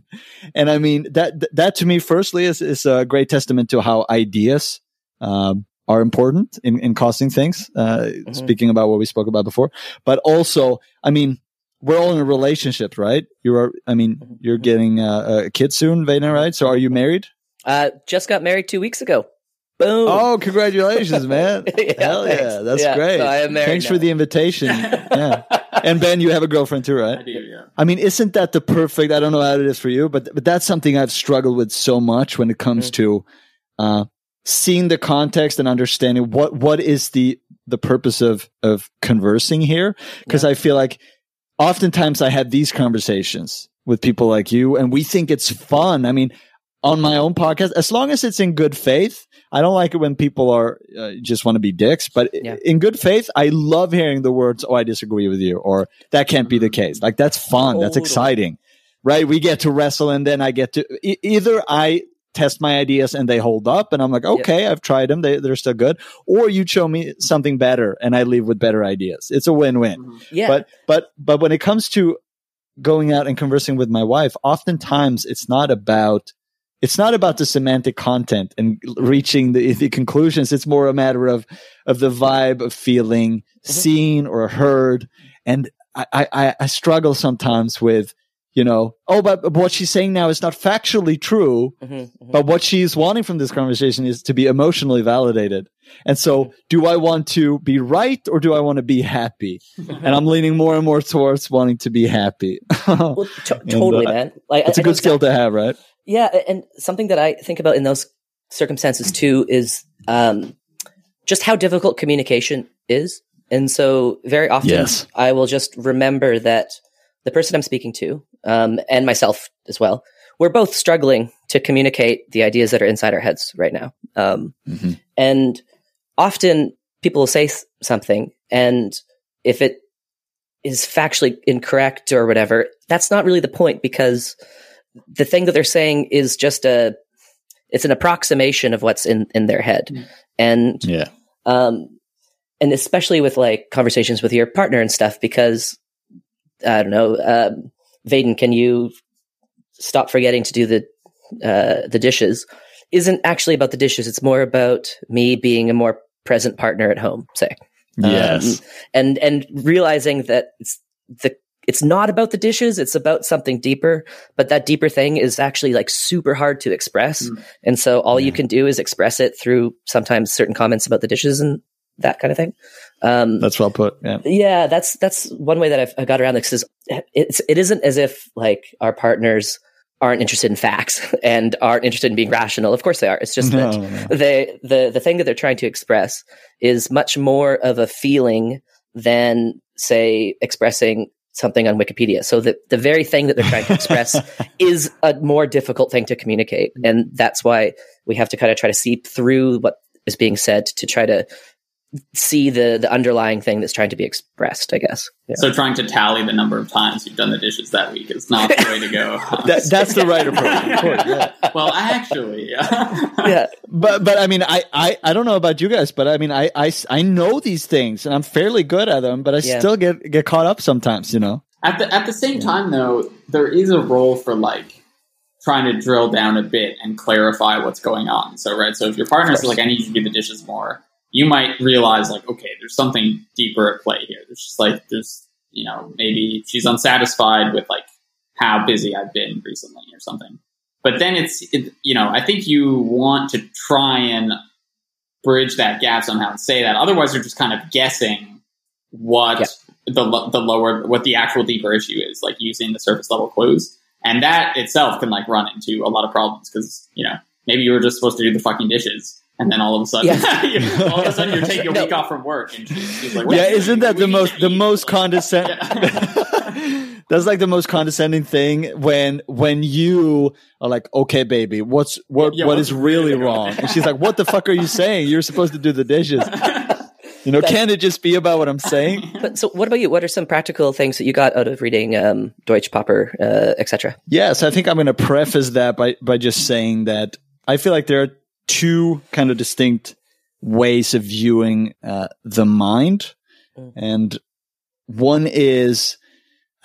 And I mean that that to me, firstly, is is a great testament to how ideas um, are important in in causing things. Uh, Speaking about what we spoke about before, but also, I mean. We're all in a relationship, right? You are. I mean, you're getting uh, a kid soon, Vaden, right? So, are you married? Uh, just got married two weeks ago. Boom. Oh, congratulations, man! Yeah, Hell yeah, that's Yeah, great. so I am married Thanks for the invitation. yeah, and Ben, you have a girlfriend too, right? I right? do, yeah. I mean, isn't that the perfect? I don't know how it is for you, but but that's something I've struggled with so much when it comes to uh, seeing the context and understanding what what is the the purpose of of conversing here. Because I feel like oftentimes I have these conversations with people like you, and we think it's fun. I mean, on my own podcast, as long as it's in good faith. I don't like it when people are uh, just want to be dicks, but Yeah. in good faith, I love hearing the words, "Oh, I disagree with you," or "That can't be the case." Like that's fun. That's exciting, right? We get to wrestle, and then I get to e- either I test my ideas and they hold up, and I'm like, okay, I've tried them; they, they're still good, or you show me something better, and I leave with better ideas. It's a win-win. Mm-hmm. yeah. But but but when it comes to going out and conversing with my wife, oftentimes it's not about it's not about the semantic content and reaching the, the conclusions. It's more a matter of of the vibe of feeling mm-hmm. seen or heard. And I, I, I struggle sometimes with, you know, oh, but what she's saying now is not factually true. Mhm, mhm. But what she's wanting from this conversation is to be emotionally validated. And so, do I want to be right or do I want to be happy? and I'm leaning more and more towards wanting to be happy. well, to- totally, uh, man. Like, it's a I good skill to have, right? Yeah, and something that I think about in those circumstances too is um, just how difficult communication is. And so, very often, Yes. I will just remember that the person I'm speaking to, um, and myself as well, we're both struggling to communicate the ideas that are inside our heads right now. Um, Mhm. and often people will say something, and if it is factually incorrect or whatever, that's not really the point because the thing that they're saying is just a it's an approximation of what's in in their head and Yeah. um and especially with like conversations with your partner and stuff because i don't know um vaden can you stop forgetting to do the uh the dishes? Isn't actually about the dishes. It's more about me being a more present partner at home say. Yes. um, and and realizing that it's the it's not about the dishes. It's about something deeper but that deeper thing is actually like super hard to express. Mm. and so all you can do is express it through sometimes certain comments about the dishes and that kind of thing um That's well put. Yeah. yeah that's that's one way that I've, I got around this is it's it isn't as if like our partners aren't interested in facts and aren't interested in being rational of course they are it's just that No, no. they the the thing that they're trying to express is much more of a feeling than say expressing something on Wikipedia. So the the very thing that they're trying to express is a more difficult thing to communicate, and that's why we have to kind of try to seep through what is being said to try to see the the underlying thing that's trying to be expressed. I guess. Yeah. So trying to tally the number of times you've done the dishes that week is not the way to go. that, that's the right approach. Course, yeah. Well, actually, yeah. yeah. But but I mean, I, I I don't know about you guys, but I mean, I I, I know these things and I'm fairly good at them, but I yeah. still get get caught up sometimes. You know. At the at the same time, though, there is a role for like trying to drill down a bit and clarify what's going on. So right, so if your partner is like, "I need you to do the dishes more," you might realize like, okay, there's something deeper at play here. There's just like there's you know maybe she's unsatisfied with like how busy I've been recently or something. But then it's it, you know I think you want to try and bridge that gap somehow and say that. Otherwise, you're just kind of guessing what the the lower what the actual deeper issue is, like using the surface level clues, and that itself can like run into a lot of problems because you know maybe you were just supposed to do the fucking dishes and then all of a sudden, yeah. all of a sudden, you're taking a no. week off from work, and she's like, "Yeah, isn't that the most the most condescending?" That's like the most condescending thing when when you are like, "Okay, baby, what's what yeah, what is really wrong?" And she's like, "What the fuck are you saying? You're supposed to do the dishes." You know, can it just be about what I'm saying? But so, what about you? What are some practical things that you got out of reading um, Deutsch Popper, uh, etc.? Yes, I think I'm going to preface that by by just saying that I feel like there are two kind of distinct ways of viewing uh, the mind. Mm. And one is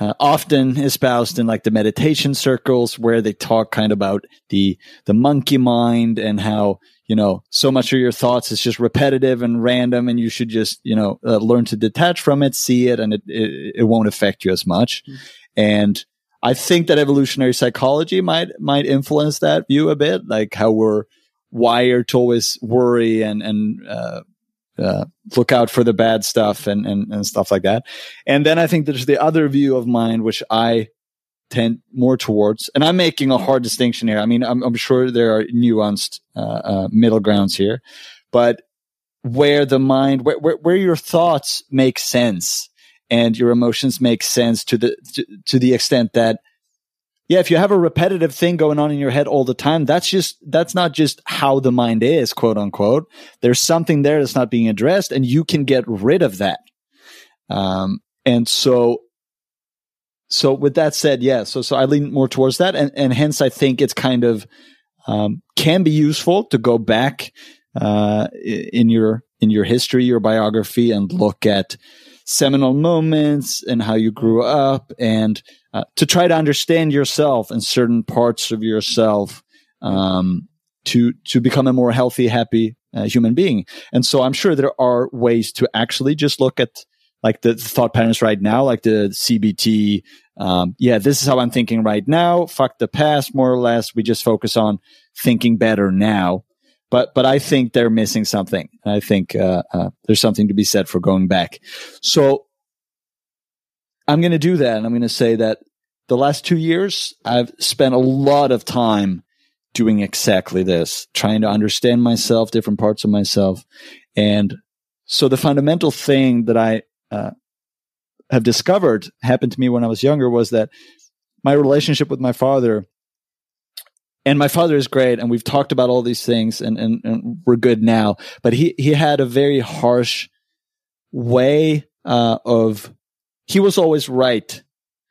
uh, often espoused in like the meditation circles where they talk kind of about the the monkey mind and how you know so much of your thoughts is just repetitive and random and you should just you know uh, learn to detach from it see it and it, it, it won't affect you as much mm. and i think that evolutionary psychology might might influence that view a bit like how we're wired to always worry and and uh, uh, look out for the bad stuff and, and and stuff like that. And then I think there's the other view of mind which I tend more towards, and I'm making a hard distinction here. I mean, I'm, I'm sure there are nuanced uh, uh middle grounds here, but where the mind, where, where, where your thoughts make sense and your emotions make sense to the to, to the extent that yeah, if you have a repetitive thing going on in your head all the time, that's just, that's not just how the mind is, quote unquote. There's something there that's not being addressed and you can get rid of that. Um, and so, so with that said, yeah, so, so I lean more towards that. And, and hence I think it's kind of, um, can be useful to go back, uh, in your, in your history, your biography and look at seminal moments and how you grew up and, uh, to try to understand yourself and certain parts of yourself um, to to become a more healthy, happy uh, human being. And so I'm sure there are ways to actually just look at like the thought patterns right now, like the CBT. Um, yeah, this is how I'm thinking right now. Fuck the past, more or less. We just focus on thinking better now. But but I think they're missing something. I think uh, uh, there's something to be said for going back. So I'm going to do that. And I'm going to say that the last two years, I've spent a lot of time doing exactly this, trying to understand myself, different parts of myself. And so the fundamental thing that I uh, have discovered happened to me when I was younger was that my relationship with my father and my father is great and we've talked about all these things and, and, and we're good now but he, he had a very harsh way uh, of he was always right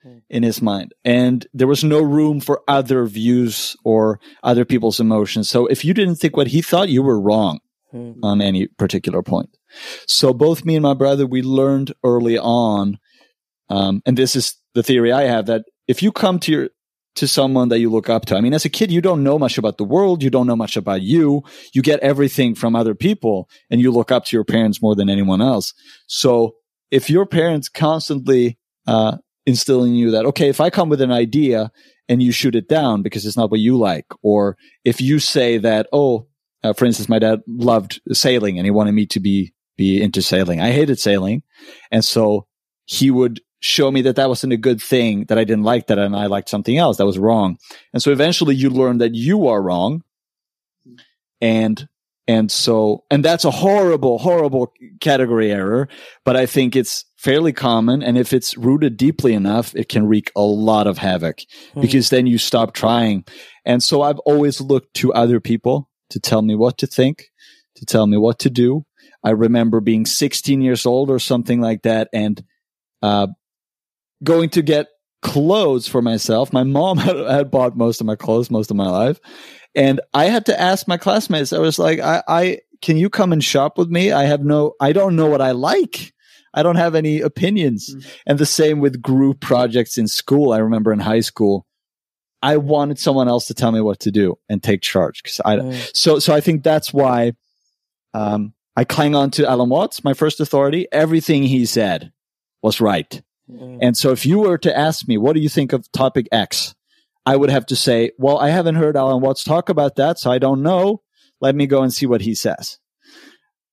hmm. in his mind and there was no room for other views or other people's emotions so if you didn't think what he thought you were wrong mm. on any particular point so both me and my brother we learned early on um, and this is the theory i have that if you come to your to someone that you look up to. I mean, as a kid, you don't know much about the world. You don't know much about you. You get everything from other people and you look up to your parents more than anyone else. So if your parents constantly uh, instilling you that okay, if I come with an idea and you shoot it down because it's not what you like, or if you say that oh, uh, for instance, my dad loved sailing and he wanted me to be be into sailing. I hated sailing, and so he would show me that that wasn't a good thing, that I didn't like that, and I liked something else that was wrong. And so eventually, you learn that you are wrong, and and so, and that's a horrible, horrible category error, but I think it's fairly common. And if it's rooted deeply enough, it can wreak a lot of havoc mm. because then you stop trying. And so I've always looked to other people to tell me what to think, to tell me what to do. I remember being 16 years old or something like that and uh, going to get clothes for myself. My mom had, had, bought most of my clothes most of my life. And I had to ask my classmates, I was like, I, I can you come and shop with me? I have no, I don't know what I like. I don't have any opinions. Mm-hmm. And the same with group projects in school. I remember in high school, I wanted someone else to tell me what to do and take charge. Cause I, mm. so, so I think that's why, um, I cling on to Alan Watts, my first authority. Everything he said was right. Mm. And so if you were to ask me, what do you think of topic X? I would have to say, well, I haven't heard Alan Watts talk about that, so I don't know. Let me go and see what he says.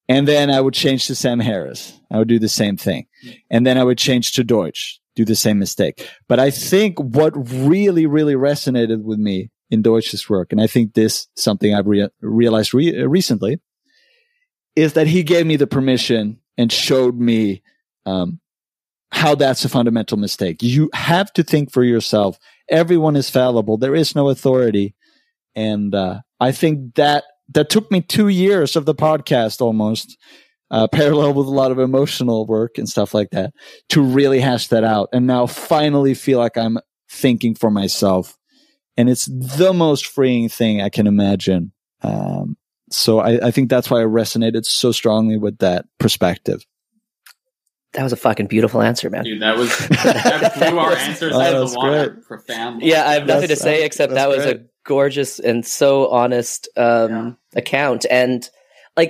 And then I would change to Sam Harris. I would do the same thing. And then I would change to Deutsch, do the same mistake. But I think what really, really resonated with me in Deutsch's work, and I think this something I've re- realized re- recently, is that he gave me the permission and showed me um, how that's a fundamental mistake. You have to think for yourself. Everyone is fallible. There is no authority. And uh, I think that that took me two years of the podcast almost, uh, parallel with a lot of emotional work and stuff like that, to really hash that out. And now finally feel like I'm thinking for myself. And it's the most freeing thing I can imagine. Um, so I, I think that's why I resonated so strongly with that perspective. That was a fucking beautiful answer, man. Dude, that was that blew our answers oh, out of the water great. profoundly. Yeah, I have nothing that's, to say except that was great. a gorgeous and so honest um, yeah. account, and like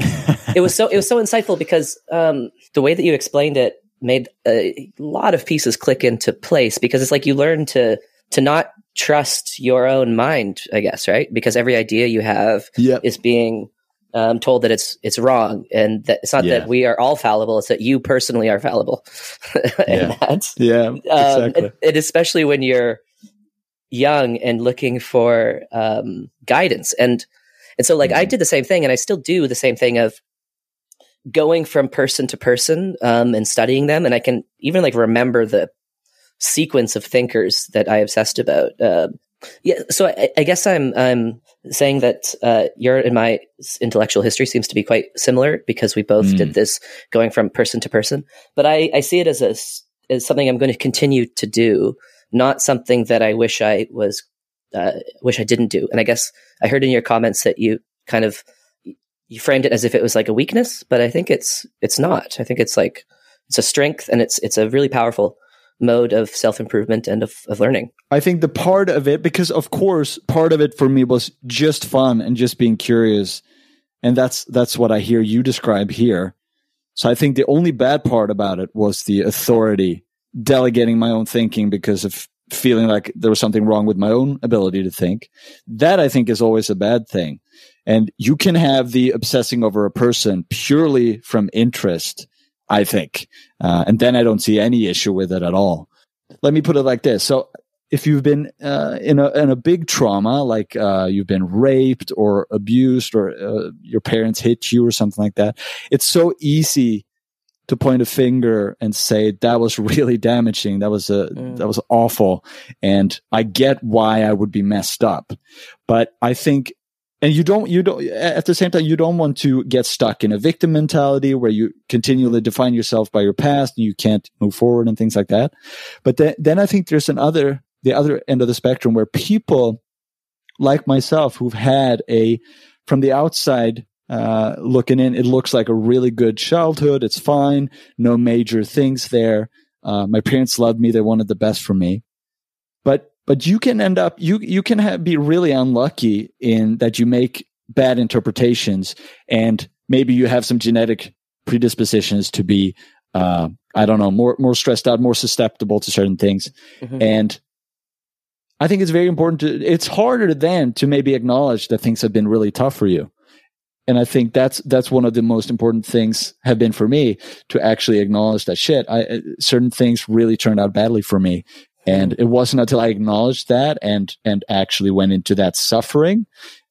it was so it was so insightful because um, the way that you explained it made a lot of pieces click into place because it's like you learn to to not trust your own mind, I guess, right? Because every idea you have yep. is being um, told that it's it's wrong, and that it's not yeah. that we are all fallible; it's that you personally are fallible. and yeah, that's, yeah, um, exactly. and, and, especially when you're young and looking for um, guidance, and and so like mm-hmm. I did the same thing, and I still do the same thing of going from person to person um, and studying them, and I can even like remember the sequence of thinkers that I obsessed about. Uh, yeah, so I, I, guess I'm I'm saying that uh, your and my intellectual history seems to be quite similar because we both mm. did this going from person to person. But I, I see it as a as something I'm going to continue to do, not something that I wish I was uh, wish I didn't do. And I guess I heard in your comments that you kind of you framed it as if it was like a weakness, but I think it's it's not. I think it's like it's a strength and it's it's a really powerful mode of self improvement and of, of learning. I think the part of it, because of course, part of it for me was just fun and just being curious. And that's, that's what I hear you describe here. So I think the only bad part about it was the authority delegating my own thinking because of feeling like there was something wrong with my own ability to think. That I think is always a bad thing. And you can have the obsessing over a person purely from interest I think. Uh, and then I don't see any issue with it at all. Let me put it like this. So if you've been uh, in a in a big trauma, like uh, you've been raped or abused, or uh, your parents hit you or something like that, it's so easy to point a finger and say that was really damaging. That was a mm. that was awful, and I get why I would be messed up. But I think and you don't you don't at the same time you don't want to get stuck in a victim mentality where you continually define yourself by your past and you can't move forward and things like that. But then then i think there's another the other end of the spectrum where people like myself who've had a from the outside uh, looking in it looks like a really good childhood. It's fine. No major things there. Uh, my parents loved me. They wanted the best for me. But but you can end up you you can have, be really unlucky in that you make bad interpretations and maybe you have some genetic predispositions to be uh, i don't know more more stressed out more susceptible to certain things. Mm-hmm. and i think it's very important to it's harder then to maybe acknowledge that things have been really tough for you. And i think that's that's one of the most important things have been for me to actually acknowledge that shit. I certain things really turned out badly for me and it wasn't until I acknowledged that and, and actually went into that suffering,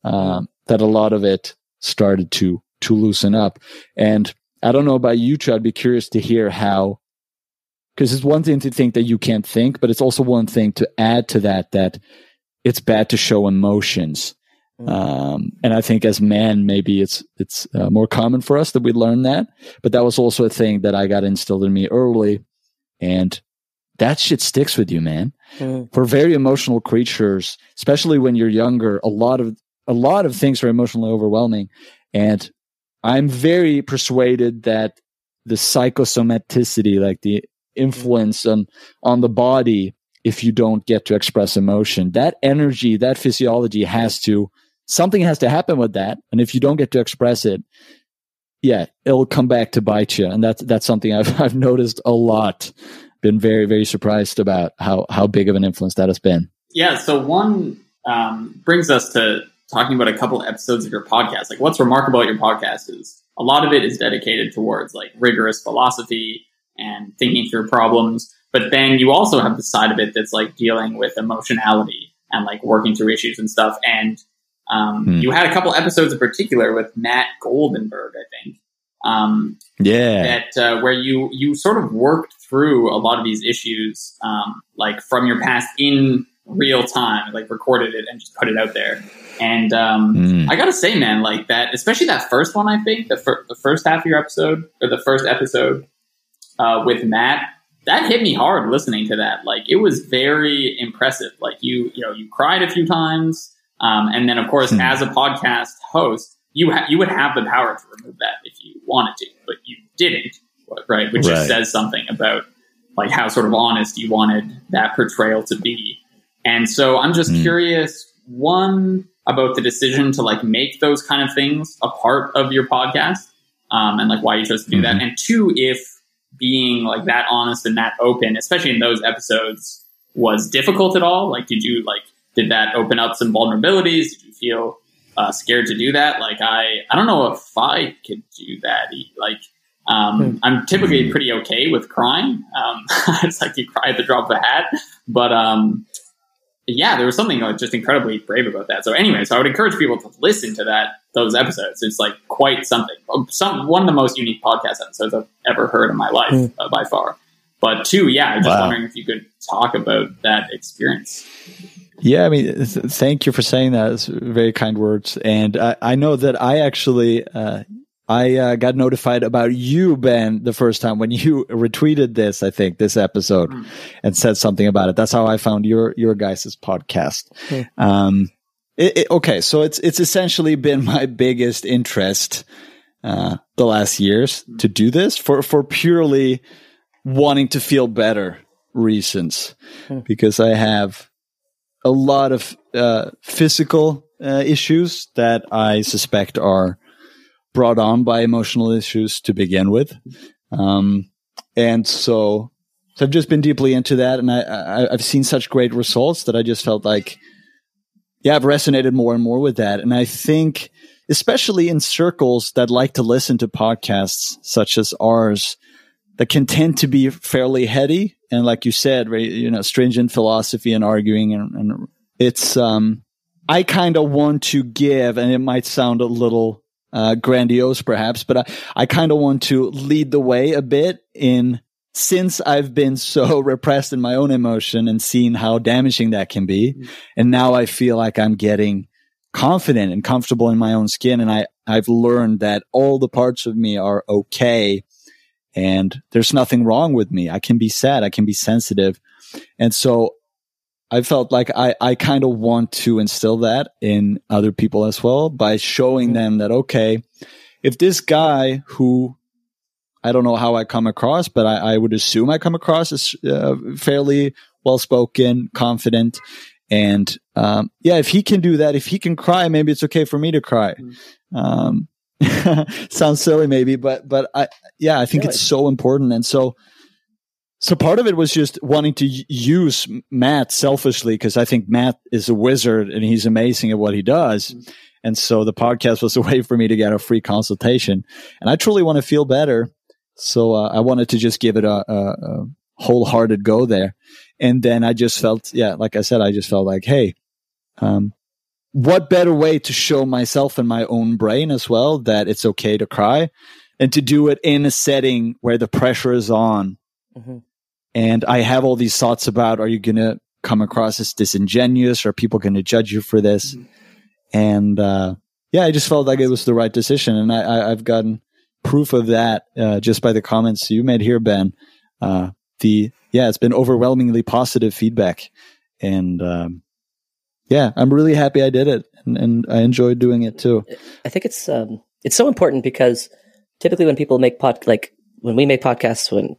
um, that a lot of it started to, to loosen up. And I don't know about you, Chad. I'd be curious to hear how, because it's one thing to think that you can't think, but it's also one thing to add to that, that it's bad to show emotions. Mm. Um, and I think as men, maybe it's it's uh, more common for us that we learn that. But that was also a thing that I got instilled in me early, and that shit sticks with you, man. Mm. We're very emotional creatures, especially when you're younger. A lot of a lot of things are emotionally overwhelming, and I'm very persuaded that the psychosomaticity, like the influence on on the body, if you don't get to express emotion, that energy, that physiology has to something has to happen with that. And if you don't get to express it, yeah, it'll come back to bite you. And that's that's something I've I've noticed a lot. Been very very surprised about how how big of an influence that has been. Yeah. So one um, brings us to talking about a couple episodes of your podcast. Like, what's remarkable about your podcast is a lot of it is dedicated towards like rigorous philosophy and thinking through problems. But then you also have the side of it that's like dealing with emotionality and like working through issues and stuff. And um, hmm. You had a couple episodes in particular with Matt Goldenberg, I think. Um, yeah, that uh, where you you sort of worked through a lot of these issues, um, like from your past in real time, like recorded it and just put it out there. And um, mm. I gotta say, man, like that, especially that first one. I think the, fir- the first half of your episode or the first episode uh, with Matt, that hit me hard listening to that. Like it was very impressive. Like you, you know, you cried a few times. Um, and then, of course, hmm. as a podcast host, you ha- you would have the power to remove that if you wanted to, but you didn't, right? Which right. just says something about like how sort of honest you wanted that portrayal to be. And so, I'm just hmm. curious. One about the decision to like make those kind of things a part of your podcast, um, and like why you chose to do mm-hmm. that. And two, if being like that honest and that open, especially in those episodes, was difficult at all. Like, did you like did that open up some vulnerabilities? Did you feel uh, scared to do that? Like I, I don't know if I could do that. Like um, hmm. I'm typically pretty okay with crying. Um, it's like you cry at the drop of a hat, but um, yeah, there was something like just incredibly brave about that. So anyway, so I would encourage people to listen to that those episodes. It's like quite something. Um, some one of the most unique podcast episodes I've ever heard in my life hmm. uh, by far. But two, yeah, I'm just wow. wondering if you could talk about that experience. Yeah, I mean, th- thank you for saying that. It's very kind words. And I, I know that I actually, uh, I uh, got notified about you, Ben, the first time when you retweeted this. I think this episode mm. and said something about it. That's how I found your your guys' podcast. Mm. Um, it, it, okay, so it's it's essentially been my biggest interest uh, the last years mm. to do this for for purely wanting to feel better reasons, hmm. because I have a lot of uh, physical uh, issues that I suspect are brought on by emotional issues to begin with. Um, and so, so I've just been deeply into that, and I, I, I've seen such great results that I just felt like, yeah, I've resonated more and more with that. And I think, especially in circles that like to listen to podcasts such as ours, that can tend to be fairly heady and like you said, right, you know, stringent philosophy and arguing and, and it's um I kind of want to give and it might sound a little uh, grandiose perhaps, but I, I kind of want to lead the way a bit in since I've been so repressed in my own emotion and seen how damaging that can be. Mm-hmm. And now I feel like I'm getting confident and comfortable in my own skin. And I, I've learned that all the parts of me are okay and there's nothing wrong with me. I can be sad. I can be sensitive. And so I felt like I, I kind of want to instill that in other people as well by showing them that, okay, if this guy who I don't know how I come across, but I, I would assume I come across as uh, fairly well spoken, confident. And um, yeah, if he can do that, if he can cry, maybe it's okay for me to cry. Mm-hmm. Um, Sounds silly, maybe, but but I yeah, I think really? it's so important, and so so part of it was just wanting to use Matt selfishly because I think Matt is a wizard and he's amazing at what he does, mm-hmm. and so the podcast was a way for me to get a free consultation, and I truly want to feel better, so uh, I wanted to just give it a, a, a wholehearted go there, and then I just felt yeah, like I said, I just felt like hey. Um, what better way to show myself and my own brain as well that it's okay to cry and to do it in a setting where the pressure is on. Mm-hmm. And I have all these thoughts about are you going to come across as disingenuous? Are people going to judge you for this? Mm-hmm. and uh, yeah, I just felt like it was the right decision, and I, I have gotten proof of that uh, just by the comments you made here, Ben. Uh, the yeah, it's been overwhelmingly positive feedback, and um, yeah, I'm really happy I did it, and, and I enjoyed doing it too. I think it's um, it's so important because typically when people make pod like when we make podcasts when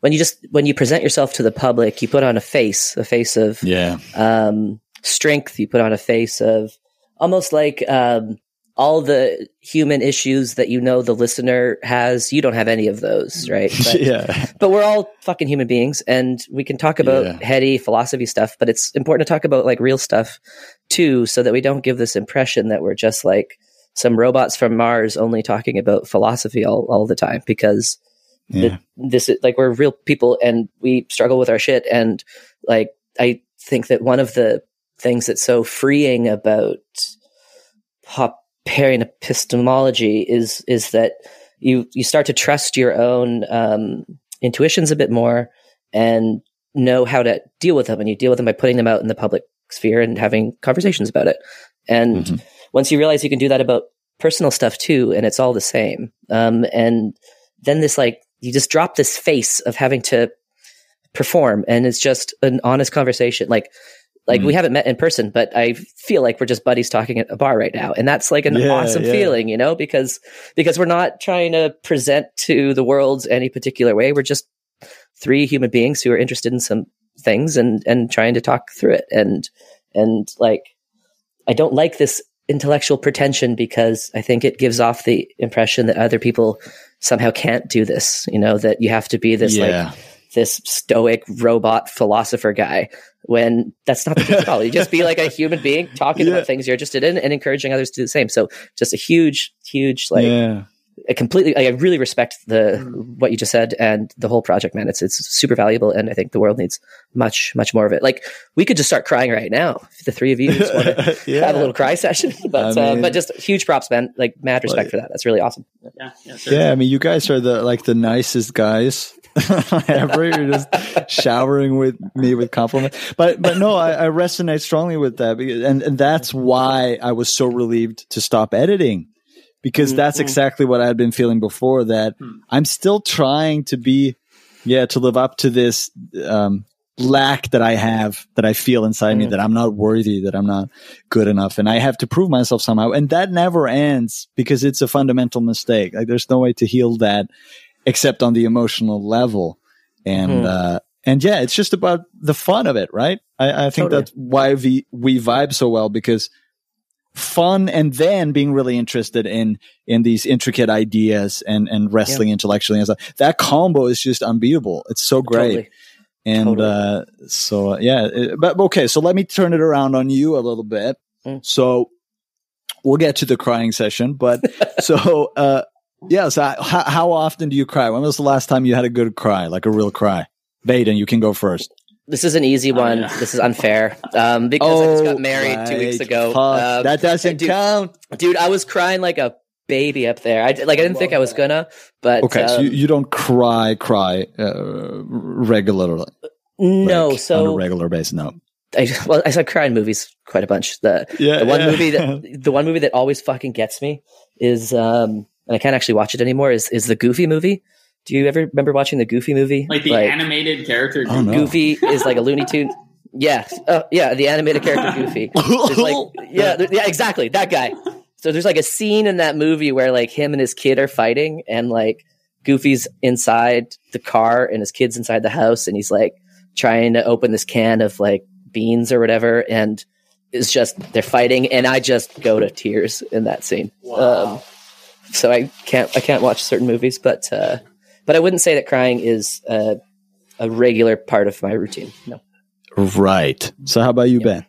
when you just when you present yourself to the public, you put on a face, a face of yeah um, strength. You put on a face of almost like um, all the human issues that you know the listener has. You don't have any of those, mm. right? But, yeah. But we're all fucking human beings, and we can talk about Yeah. heady philosophy stuff. But it's important to talk about like real stuff too, so that we don't give this impression that we're just like some robots from Mars only talking about philosophy all, all the time because Yeah. this is like we're real people and we struggle with our shit and like i think that one of the things that's so freeing about Popperian epistemology is is that you you start to trust your own um, intuitions a bit more and know how to deal with them. And you deal with them by putting them out in the public sphere and having conversations about it. And Mhm. once you realize you can do that about personal stuff too and it's all the same um, and then this like you just drop this face of having to perform. And it's just an honest conversation. Like like Mm. we haven't met in person but i feel like we're just buddies talking at a bar right now and that's like an Yeah, awesome yeah. feeling you know because because we're not trying to present to the world any particular way we're just three human beings who are interested in some things and and trying to talk through it and and like i don't like this intellectual pretension because i think it gives off the impression that other people somehow can't do this you know that you have to be this like yeah. This stoic robot philosopher guy when that's not the case at all. You just be like a human being talking Yeah. about things you're interested in and encouraging others to do the same. So just a huge, huge, like yeah. a completely, I really respect the, what you just said and the whole project, man. It's, it's super valuable. And I think the world needs much, much more of it. Like we could just start crying right now. If the three of you just want to yeah. have a little cry session, but, I uh, but just huge props, man. Like mad respect Like- for that. That's really awesome. Yeah, yeah. Yeah, I mean, you guys are the like the nicest guys ever. You're just showering with me with compliments. But but no, I, I resonate strongly with that, because, and and that's why I was so relieved to stop editing, because that's Mhm. exactly what I had been feeling before. That Hmm. I'm still trying to be, yeah, to live up to this um, lack that I have, that I feel inside me, Mhm. that I'm not worthy, that I'm not good enough, and I have to prove myself somehow. And that never ends because it's a fundamental mistake. Like there's no way to heal that except on the emotional level. And Mhm. uh, and yeah, it's just about the fun of it, right? I, I think Totally. that's why we we vibe so well because fun and then being really interested in in these intricate ideas and and wrestling intellectually and stuff. That combo is just unbeatable. It's so great. Totally. And Totally. uh, so uh, yeah, it- but okay. So let me turn it around on you a little bit. Mm. So we'll get to the crying session, but so uh, yeah. So how, how often do you cry? When was the last time you had a good cry, like a real cry? Vaden, you can go first. This is an easy Oh, one. yeah. This is unfair. Um, because I just got married two weeks Oh, ago. Fuck, Um, that doesn't dude, count. dude, I was crying like a baby up there. I like I didn't think I was gonna, but Okay, so um, you, you don't cry, cry uh, regularly. no. like, on a regular basis, no. I well, I said cry in movies quite a bunch. The Yeah, the one yeah. movie that the one movie that always fucking gets me is um, and I can't actually watch it anymore. Is is the Goofy movie? Do you ever remember watching the Goofy movie? Like the animated character. Oh, no. Goofy is like a Looney Tune. Yeah, uh, yeah, the animated character Goofy. There's like, yeah, there- yeah, exactly that guy. So there's like a scene in that movie where like him and his kid are fighting, and like Goofy's inside the car and his kid's inside the house, and he's like trying to open this can of like beans or whatever, and it's just they're fighting, and I just go to tears in that scene. Um, so I can't I can't watch certain movies, but uh, but I wouldn't say that crying is uh, a regular part of my routine. No. right. So how about you, Ben?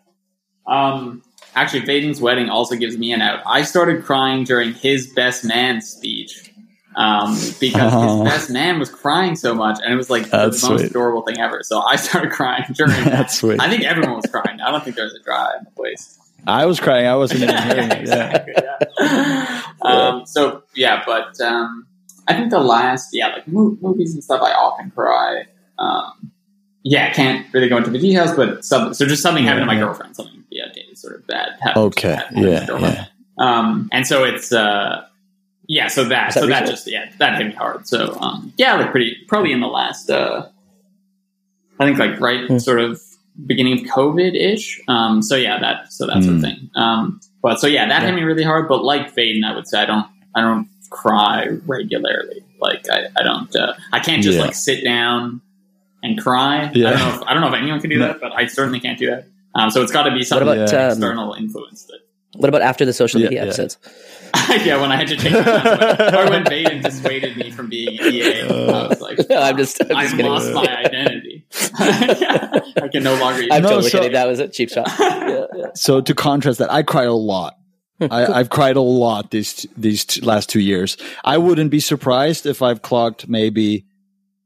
Um, actually, Vaden's wedding also gives me an out. I started crying during his best man speech um, because Oh. his best man was crying so much, and it was like That's the most sweet. adorable thing ever. So I started crying during that. That's sweet. I think everyone was crying. I don't think there was a dry in the place. I was crying. I wasn't even hearing it. Yeah. exactly. Yeah. Um, so yeah, but um, I think the last yeah, like mo- movies and stuff, I often cry. Um, yeah, can't really go into the details, but some, so just something happened to my Yeah. girlfriend, something yeah, sort of bad. Had, Okay. had Yeah. Yeah. Um, and so it's uh, yeah. So that, that so that just yeah that hit me hard. So um, yeah, like pretty probably in the last uh, I think like right Hmm. sort of beginning of COVID ish. Um, so yeah, that so that sort of Hmm. thing. Um, but so yeah, that hit me really hard. But like Vaden, I would say I don't I don't cry regularly. Like I, I don't uh, I can't just Yeah. like sit down and cry. I don't know if I don't know if anyone can do No. that, but I certainly can't do that. Um, so it's got to be something about, Yeah. um, external influence that What about after the social media yeah. episodes? yeah, when I had to change my password, or when Vaden dissuaded me from being EA, I was like, No, I'm just- I'm just I've lost my identity. Yeah, I can no longer. Use I'm No, totally so- kidding. That was a cheap shot. Yeah, yeah. So to contrast that, I cried a lot. I, I've cried a lot these these t- last two years. I wouldn't be surprised if I've clocked maybe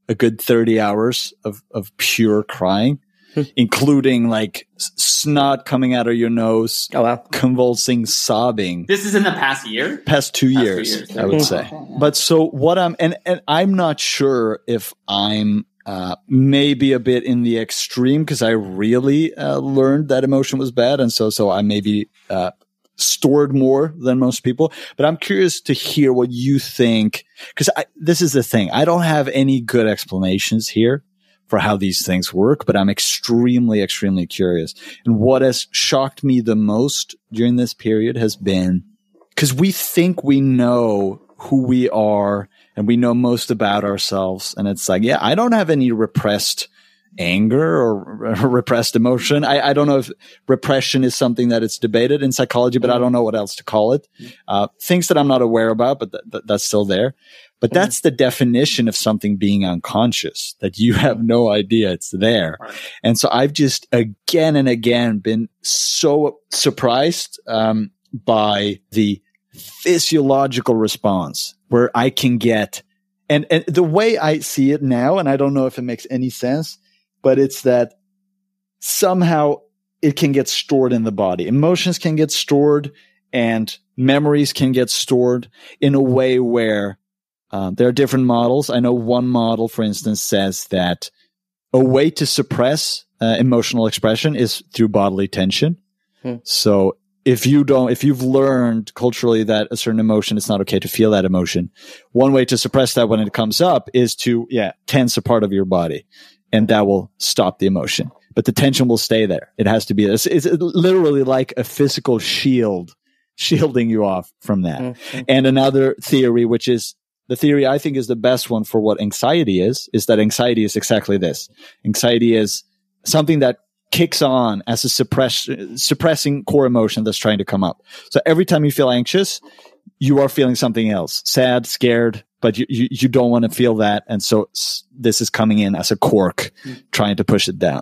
a good thirty hours of of pure crying, hmm. including like snot coming out of your nose, Oh wow. convulsing, sobbing. This is in the past year. Past two Past two years, years. I would Okay, say. yeah. But so what I'm and and I'm not sure if I'm uh, maybe a bit in the extreme because I really uh, learned that emotion was bad, and so so I maybe uh, stored more than most people. But I'm curious to hear what you think because this is the thing. I don't have any good explanations here for how these things work, but I'm extremely, extremely curious. And what has shocked me the most during this period has been because we think we know who we are and we know most about ourselves. And it's like, yeah, I don't have any repressed anger or, repressed emotion. I, I don't know if repression is something that it's debated in psychology, but I don't know what else to call it. Uh, things that I'm not aware about, but th- th- that's still there. But that's the definition of something being unconscious that you have no idea it's there. And so I've just again and again been so surprised, um, by the physiological response where I can get, and, and the way I see it now, and I don't know if it makes any sense, but it's that somehow it can get stored in the body. Emotions can get stored and memories can get stored in a way where um, there are different models. I know one model, for instance, says that a way to suppress uh, emotional expression is through bodily tension. Hmm. So if you don't, if you've learned culturally that a certain emotion, it's not okay to feel that emotion. One way to suppress that when it comes up is to, yeah, tense a part of your body and that will stop the emotion. But the tension will stay there. It has to be, this it's literally like a physical shield, shielding you off from that. Mhm. And another theory, which is the theory I think is the best one for what anxiety is, is that anxiety is exactly this. Anxiety is something that kicks on as a suppress, suppressing core emotion that's trying to come up. So every time you feel anxious, you are feeling something else, sad, scared, but you, you, you don't want to feel that. And so this is coming in as a cork, mm. trying to push it down.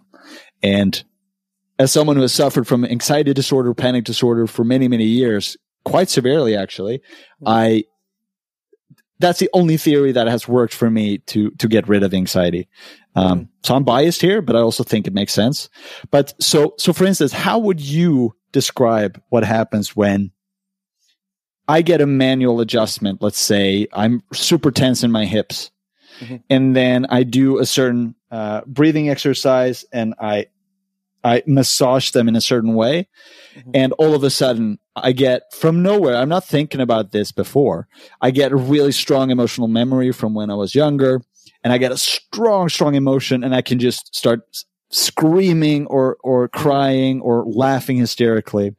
And as someone who has suffered from anxiety disorder, panic disorder for many, many years, quite severely, actually, mm. I, that's the only theory that has worked for me to, to get rid of anxiety. Um, so I'm biased here, but I also think it makes sense. But so, so for instance, how would you describe what happens when I get a manual adjustment? Let's say I'm super tense in my hips Mhm. and then I do a certain, uh, breathing exercise and I, I massage them in a certain way. Mhm. And all of a sudden I get from nowhere. I'm not thinking about this before. I get a really strong emotional memory from when I was younger and I get a strong, strong emotion and I can just start screaming or, or crying or laughing hysterically.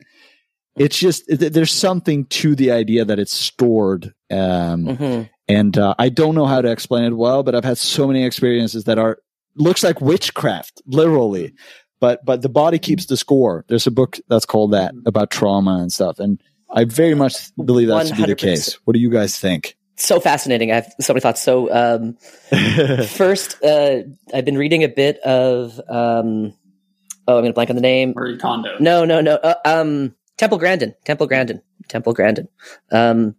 It's just, there's something to the idea that it's stored. Um, Mhm. and uh, I don't know how to explain it well, but I've had so many experiences that are looks like witchcraft, literally. But but the body keeps the score. There's a book that's called that about trauma and stuff, and I very much believe that to be the case. What do you guys think? So fascinating. I have so many thoughts. So um, first, uh, I've been reading a bit of. Um, oh, I'm going to blank on the name. Marie Kondo. No, no, no. Uh, um, Temple Grandin. Temple Grandin. Temple Grandin. Um,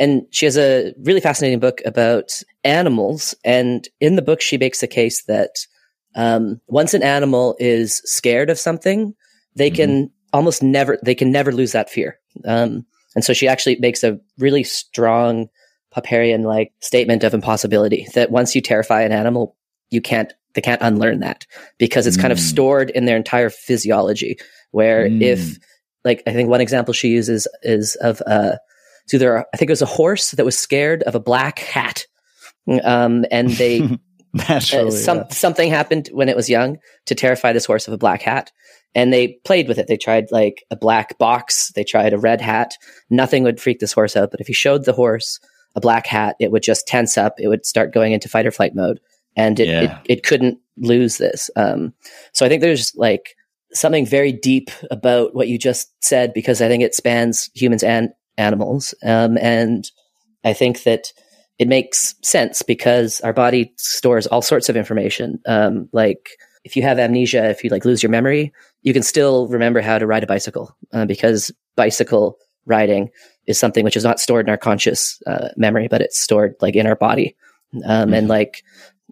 and she has a really fascinating book about animals. And in the book, she makes the case that um, once an animal is scared of something, they can almost never they can never lose that fear. Um, and so she actually makes a really strong Popperian like statement of impossibility that once you terrify an animal, you can't they can't unlearn that because it's kind of Mm. stored in their entire physiology. Where Mm. if like I think one example she uses is of uh, so there I think it was a horse that was scared of a black hat, um, and they Naturally, uh, some, yeah. something happened when it was young to terrify this horse of a black hat. And they played with it. They tried like a black box. They tried a red hat. Nothing would freak this horse out. But if you showed the horse a black hat, it would just tense up. It would start going into fight or flight mode and it, Yeah. it, it couldn't lose this. Um, so I think there's like something very deep about what you just said because I think it spans humans and animals. Um, and I think that it makes sense because our body stores all sorts of information. Um, like if you have amnesia, if you like lose your memory, you can still remember how to ride a bicycle uh, because bicycle riding is something which is not stored in our conscious uh, memory, but it's stored like in our body. Um, And like,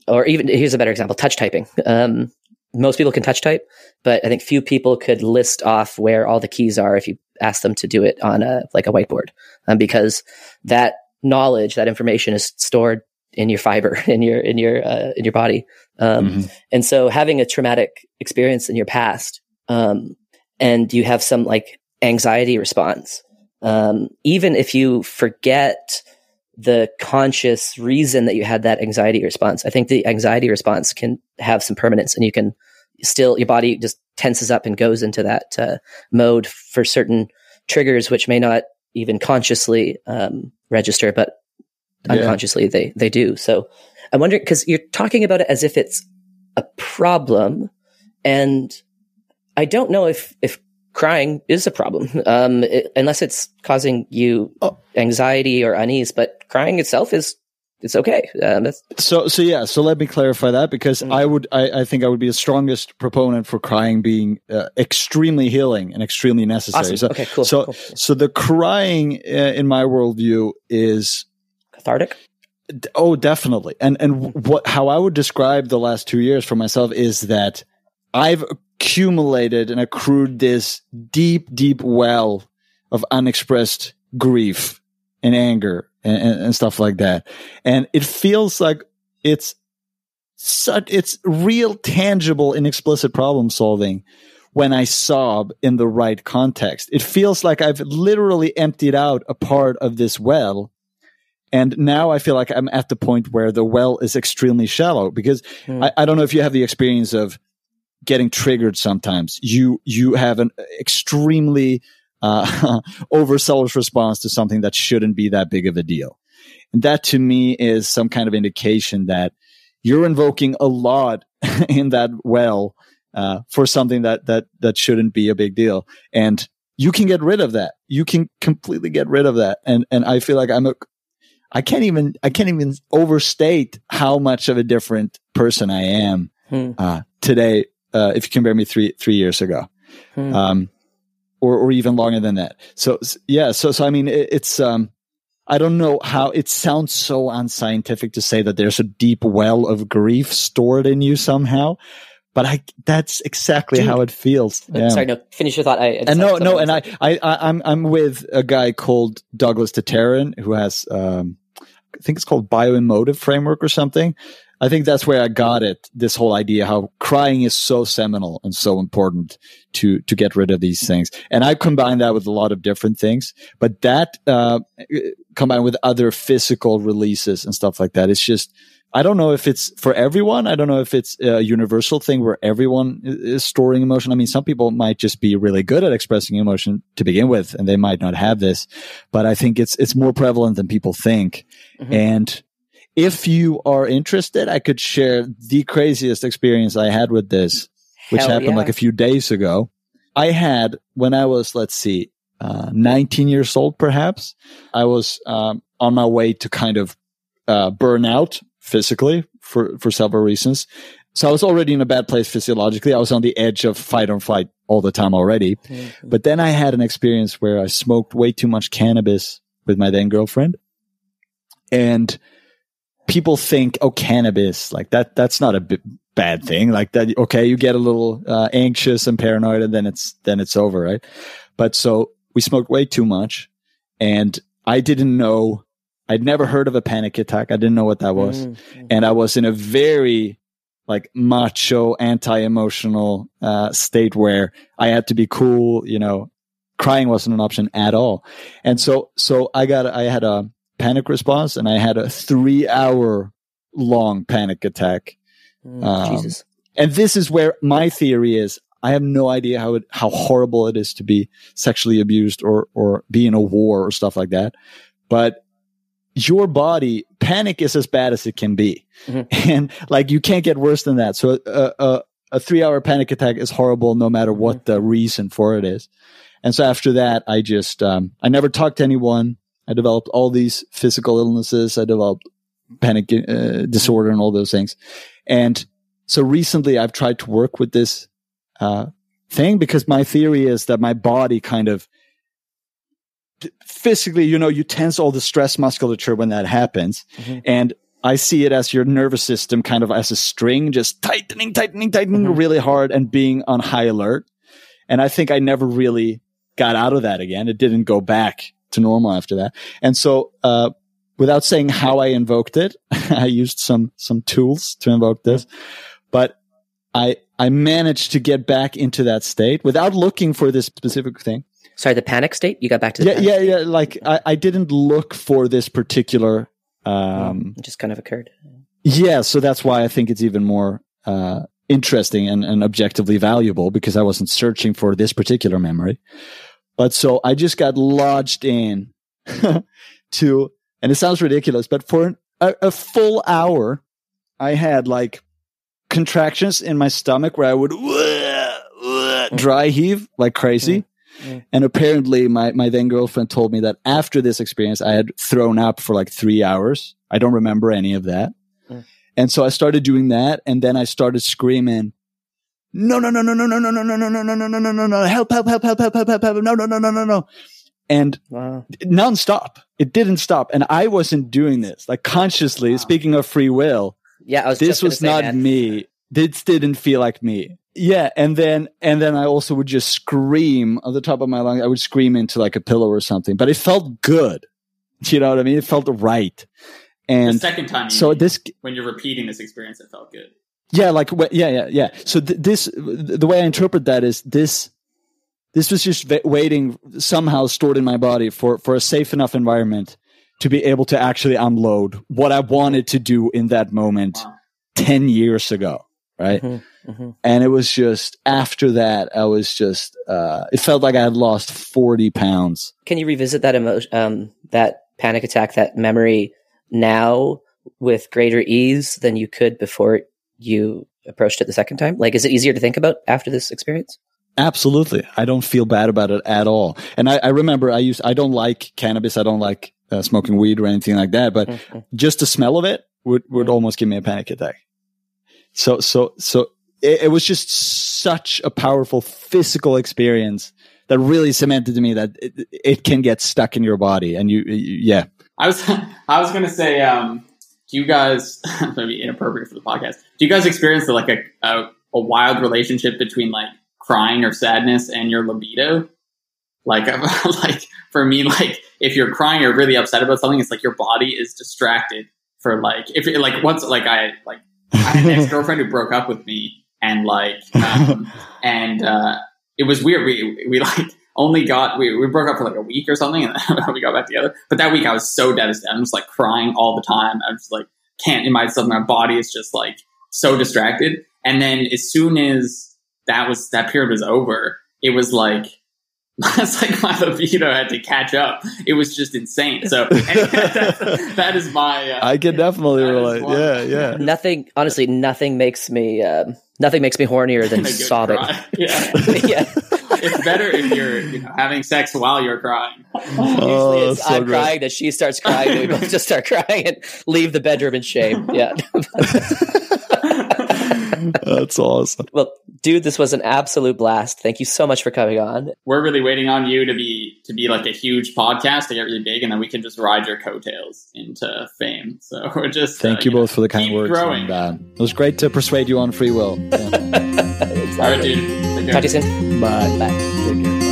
or even here's a better example: touch typing. Um, most people can touch type, but I think few people could list off where all the keys are if you ask them to do it on a like a whiteboard, um, because that knowledge, that information is stored in your fiber, in your in your uh, in your body. Um, Mhm. And so, having a traumatic experience in your past, um, and you have some like anxiety response, um, even if you forget the conscious reason that you had that anxiety response, I think the anxiety response can have some permanence, and you can still your body just tenses up and goes into that uh, mode for certain triggers, which may not even consciously um, register, but Yeah. unconsciously they they do. So I'm wondering because you're talking about it as if it's a problem, and I don't know if if crying is a problem um, it- unless it's causing you Oh. anxiety or unease. But crying itself is it's okay. Um, that's, So, so yeah. So let me clarify that because Mm. I would, I, I think I would be the strongest proponent for crying being uh, extremely healing and extremely necessary. awesome. So, okay, cool. so, cool. so the crying uh, in my worldview is Cathartic. Oh, definitely. And and what how I would describe the last two years for myself is that I've accumulated and accrued this deep, deep well of unexpressed grief and anger and, and, and stuff like that. And it feels like it's such it's real tangible and explicit problem solving when I sob in the right context. It feels like I've literally emptied out a part of this well and now I feel like I'm at the point where the well is extremely shallow because Hmm. I, I don't know if you have the experience of getting triggered sometimes. You, you have an extremely, uh, response to something that shouldn't be that big of a deal. And that to me is some kind of indication that you're invoking a lot in that well, uh, for something that, that, that shouldn't be a big deal. And you can get rid of that. You can completely get rid of that. And, and I feel like I'm a, I can't even I can't even overstate how much of a different person I am Hmm. uh, today. Uh, if you compare me three three years ago, Hmm. um, or or even longer than that. So yeah, so so I mean it, it's um, I don't know how it sounds so unscientific to say that there's a deep well of grief stored in you somehow, but I that's exactly Dude. how it feels. Yeah. Sorry, no. Finish your thought. I, And no, no, and I, I I I'm I'm with a guy called Douglas Tataryn who has, um, I think it's called bioemotive framework or something. I think that's where I got it. This whole idea how crying is so seminal and so important to to get rid of these things. And I combine that with a lot of different things, but that uh, combined with other physical releases and stuff like that, it's just. I don't know if it's for everyone. I don't know if it's a universal thing where everyone is storing emotion. I mean, some people might just be really good at expressing emotion to begin with, and they might not have this. But I think it's it's more prevalent than people think. Mhm. And if you are interested, I could share the craziest experience I had with this, which Hell happened yeah. like a few days ago. I had when I was, let's see, uh, 19 years old, perhaps. I was um, on my way to kind of uh, burn out physically for for several reasons. So I was already in a bad place physiologically. I was on the edge of fight or flight all the time already. Mhm. But then I had an experience where I smoked way too much cannabis with my then girlfriend. And people think, oh, cannabis, like that, that's not a b- bad thing. Like that, okay, you get a little uh, anxious and paranoid and then it's, then it's over, right? But so we smoked way too much and I didn't know, I'd never heard of a panic attack. I didn't know what that was Mhm. and I was in a very like macho, anti-emotional uh, state where I had to be cool, you know, crying wasn't an option at all. And so, so I got, I had a panic response and I had a three hour long panic attack. Mm, Um, Jesus. And this is where my theory is. I have no idea how it, how horrible it is to be sexually abused or, or be in a war or stuff like that. But your body, panic is as bad as it can be. Mhm. And like, you can't get worse than that. So, uh, uh, a three hour panic attack is horrible no matter what the reason for it is. And so after that, I just, um, I never talked to anyone. I developed all these physical illnesses. I developed panic uh, disorder and all those things. And so recently I've tried to work with this, uh, thing because my theory is that my body kind of physically, you know, you tense all the stress musculature when that happens. Mhm. And I see it as your nervous system kind of as a string, just tightening, tightening, tightening Mhm. really hard and being on high alert. And I think I never really got out of that again. It didn't go back to normal after that. And so, uh, without saying how I invoked it, I used some, some tools to invoke this, but I, I managed to get back into that state without looking for this specific thing. Sorry, the panic state. You got back to the Yeah, panic yeah, yeah. Like I, I didn't look for this particular, um, It just kind of occurred. yeah. So that's why I think it's even more, uh, interesting and, and objectively valuable because I wasn't searching for this particular memory. But so I just got lodged in to, and it sounds ridiculous, but for an, a, a full hour, I had like contractions in my stomach where I would dry heave like crazy. Mm. And apparently my, my then girlfriend told me that after this experience, I had thrown up for like three hours. I don't remember any of that. Mm. And so I started doing that. And then I started screaming, no, no, no, no, no, no, no, no, no, no, no, no, no, no, no, no, no, help, help, help, help, help, help, help, help, no, no, no, no, no, no. And Wow. nonstop. It didn't stop. And I wasn't doing this like consciously. Wow. Speaking of free will, Yeah, I was. this was say, not man. me. This didn't feel like me. Yeah, and then and then I also would just scream on the top of my lungs. I would scream into like a pillow or something, but it felt good. You know what I mean? It felt right. the And second time, you so mean, this, when you're repeating this experience, it felt good. Yeah, like yeah, yeah, yeah. So th- this, the way I interpret that is this. This was just waiting somehow stored in my body for for a safe enough environment to be able to actually unload what I wanted to do in that moment Wow. ten years ago. Right. Mhm, mhm. and it was just after that i was just uh it felt like i had lost 40 pounds Can you revisit that emotion, um, that panic attack, that memory now with greater ease than you could before you approached it the second time? Like, is it easier to think about after this experience? absolutely i don't feel bad about it at all and i, I remember i used i don't like cannabis i don't like uh, smoking weed or anything like that but Mhm. just the smell of it would would almost give me a panic attack so so so it, it was just such a powerful physical experience that really cemented to me that it, it can get stuck in your body and you, you yeah I was I was gonna say, um, do you guys maybe inappropriate for the podcast? Do you guys experience like a, a a wild relationship between like crying or sadness and your libido? Like like for me, like if you're crying or really upset about something, it's like your body is distracted for like if it, like once like I like I had an ex girlfriend who broke up with me and like um, and uh, it was weird. We we like only got we, we broke up for like a week or something, and then we got back together. But that week I was so devastated. I'm just like crying all the time. I'm just like can't in my my body is just like so distracted. And then as soon as that was that period was over, it was like. It's like my libido had to catch up. It was just insane. So that's, that is my. Uh, i can definitely relate yeah yeah Nothing, honestly, nothing makes me, um, nothing makes me hornier than sobbing. cry. Yeah. yeah. it's better if you're you know, having sex while you're crying. Usually Oh, it's so I'm great. crying, that she starts crying, and we both just start crying and leave the bedroom in shame. Yeah. That's awesome. well, dude, this was an absolute blast. Thank you so much for coming on. We're really waiting on you to be to be like a huge podcast to get really big, and then we can just ride your coattails into fame. So we're just Thank uh, you know, both for the kind keep words. growing. And, uh, it was great to persuade you on free will. Yeah. All right, dude. Talk to you soon. Bye. Bye. Take care.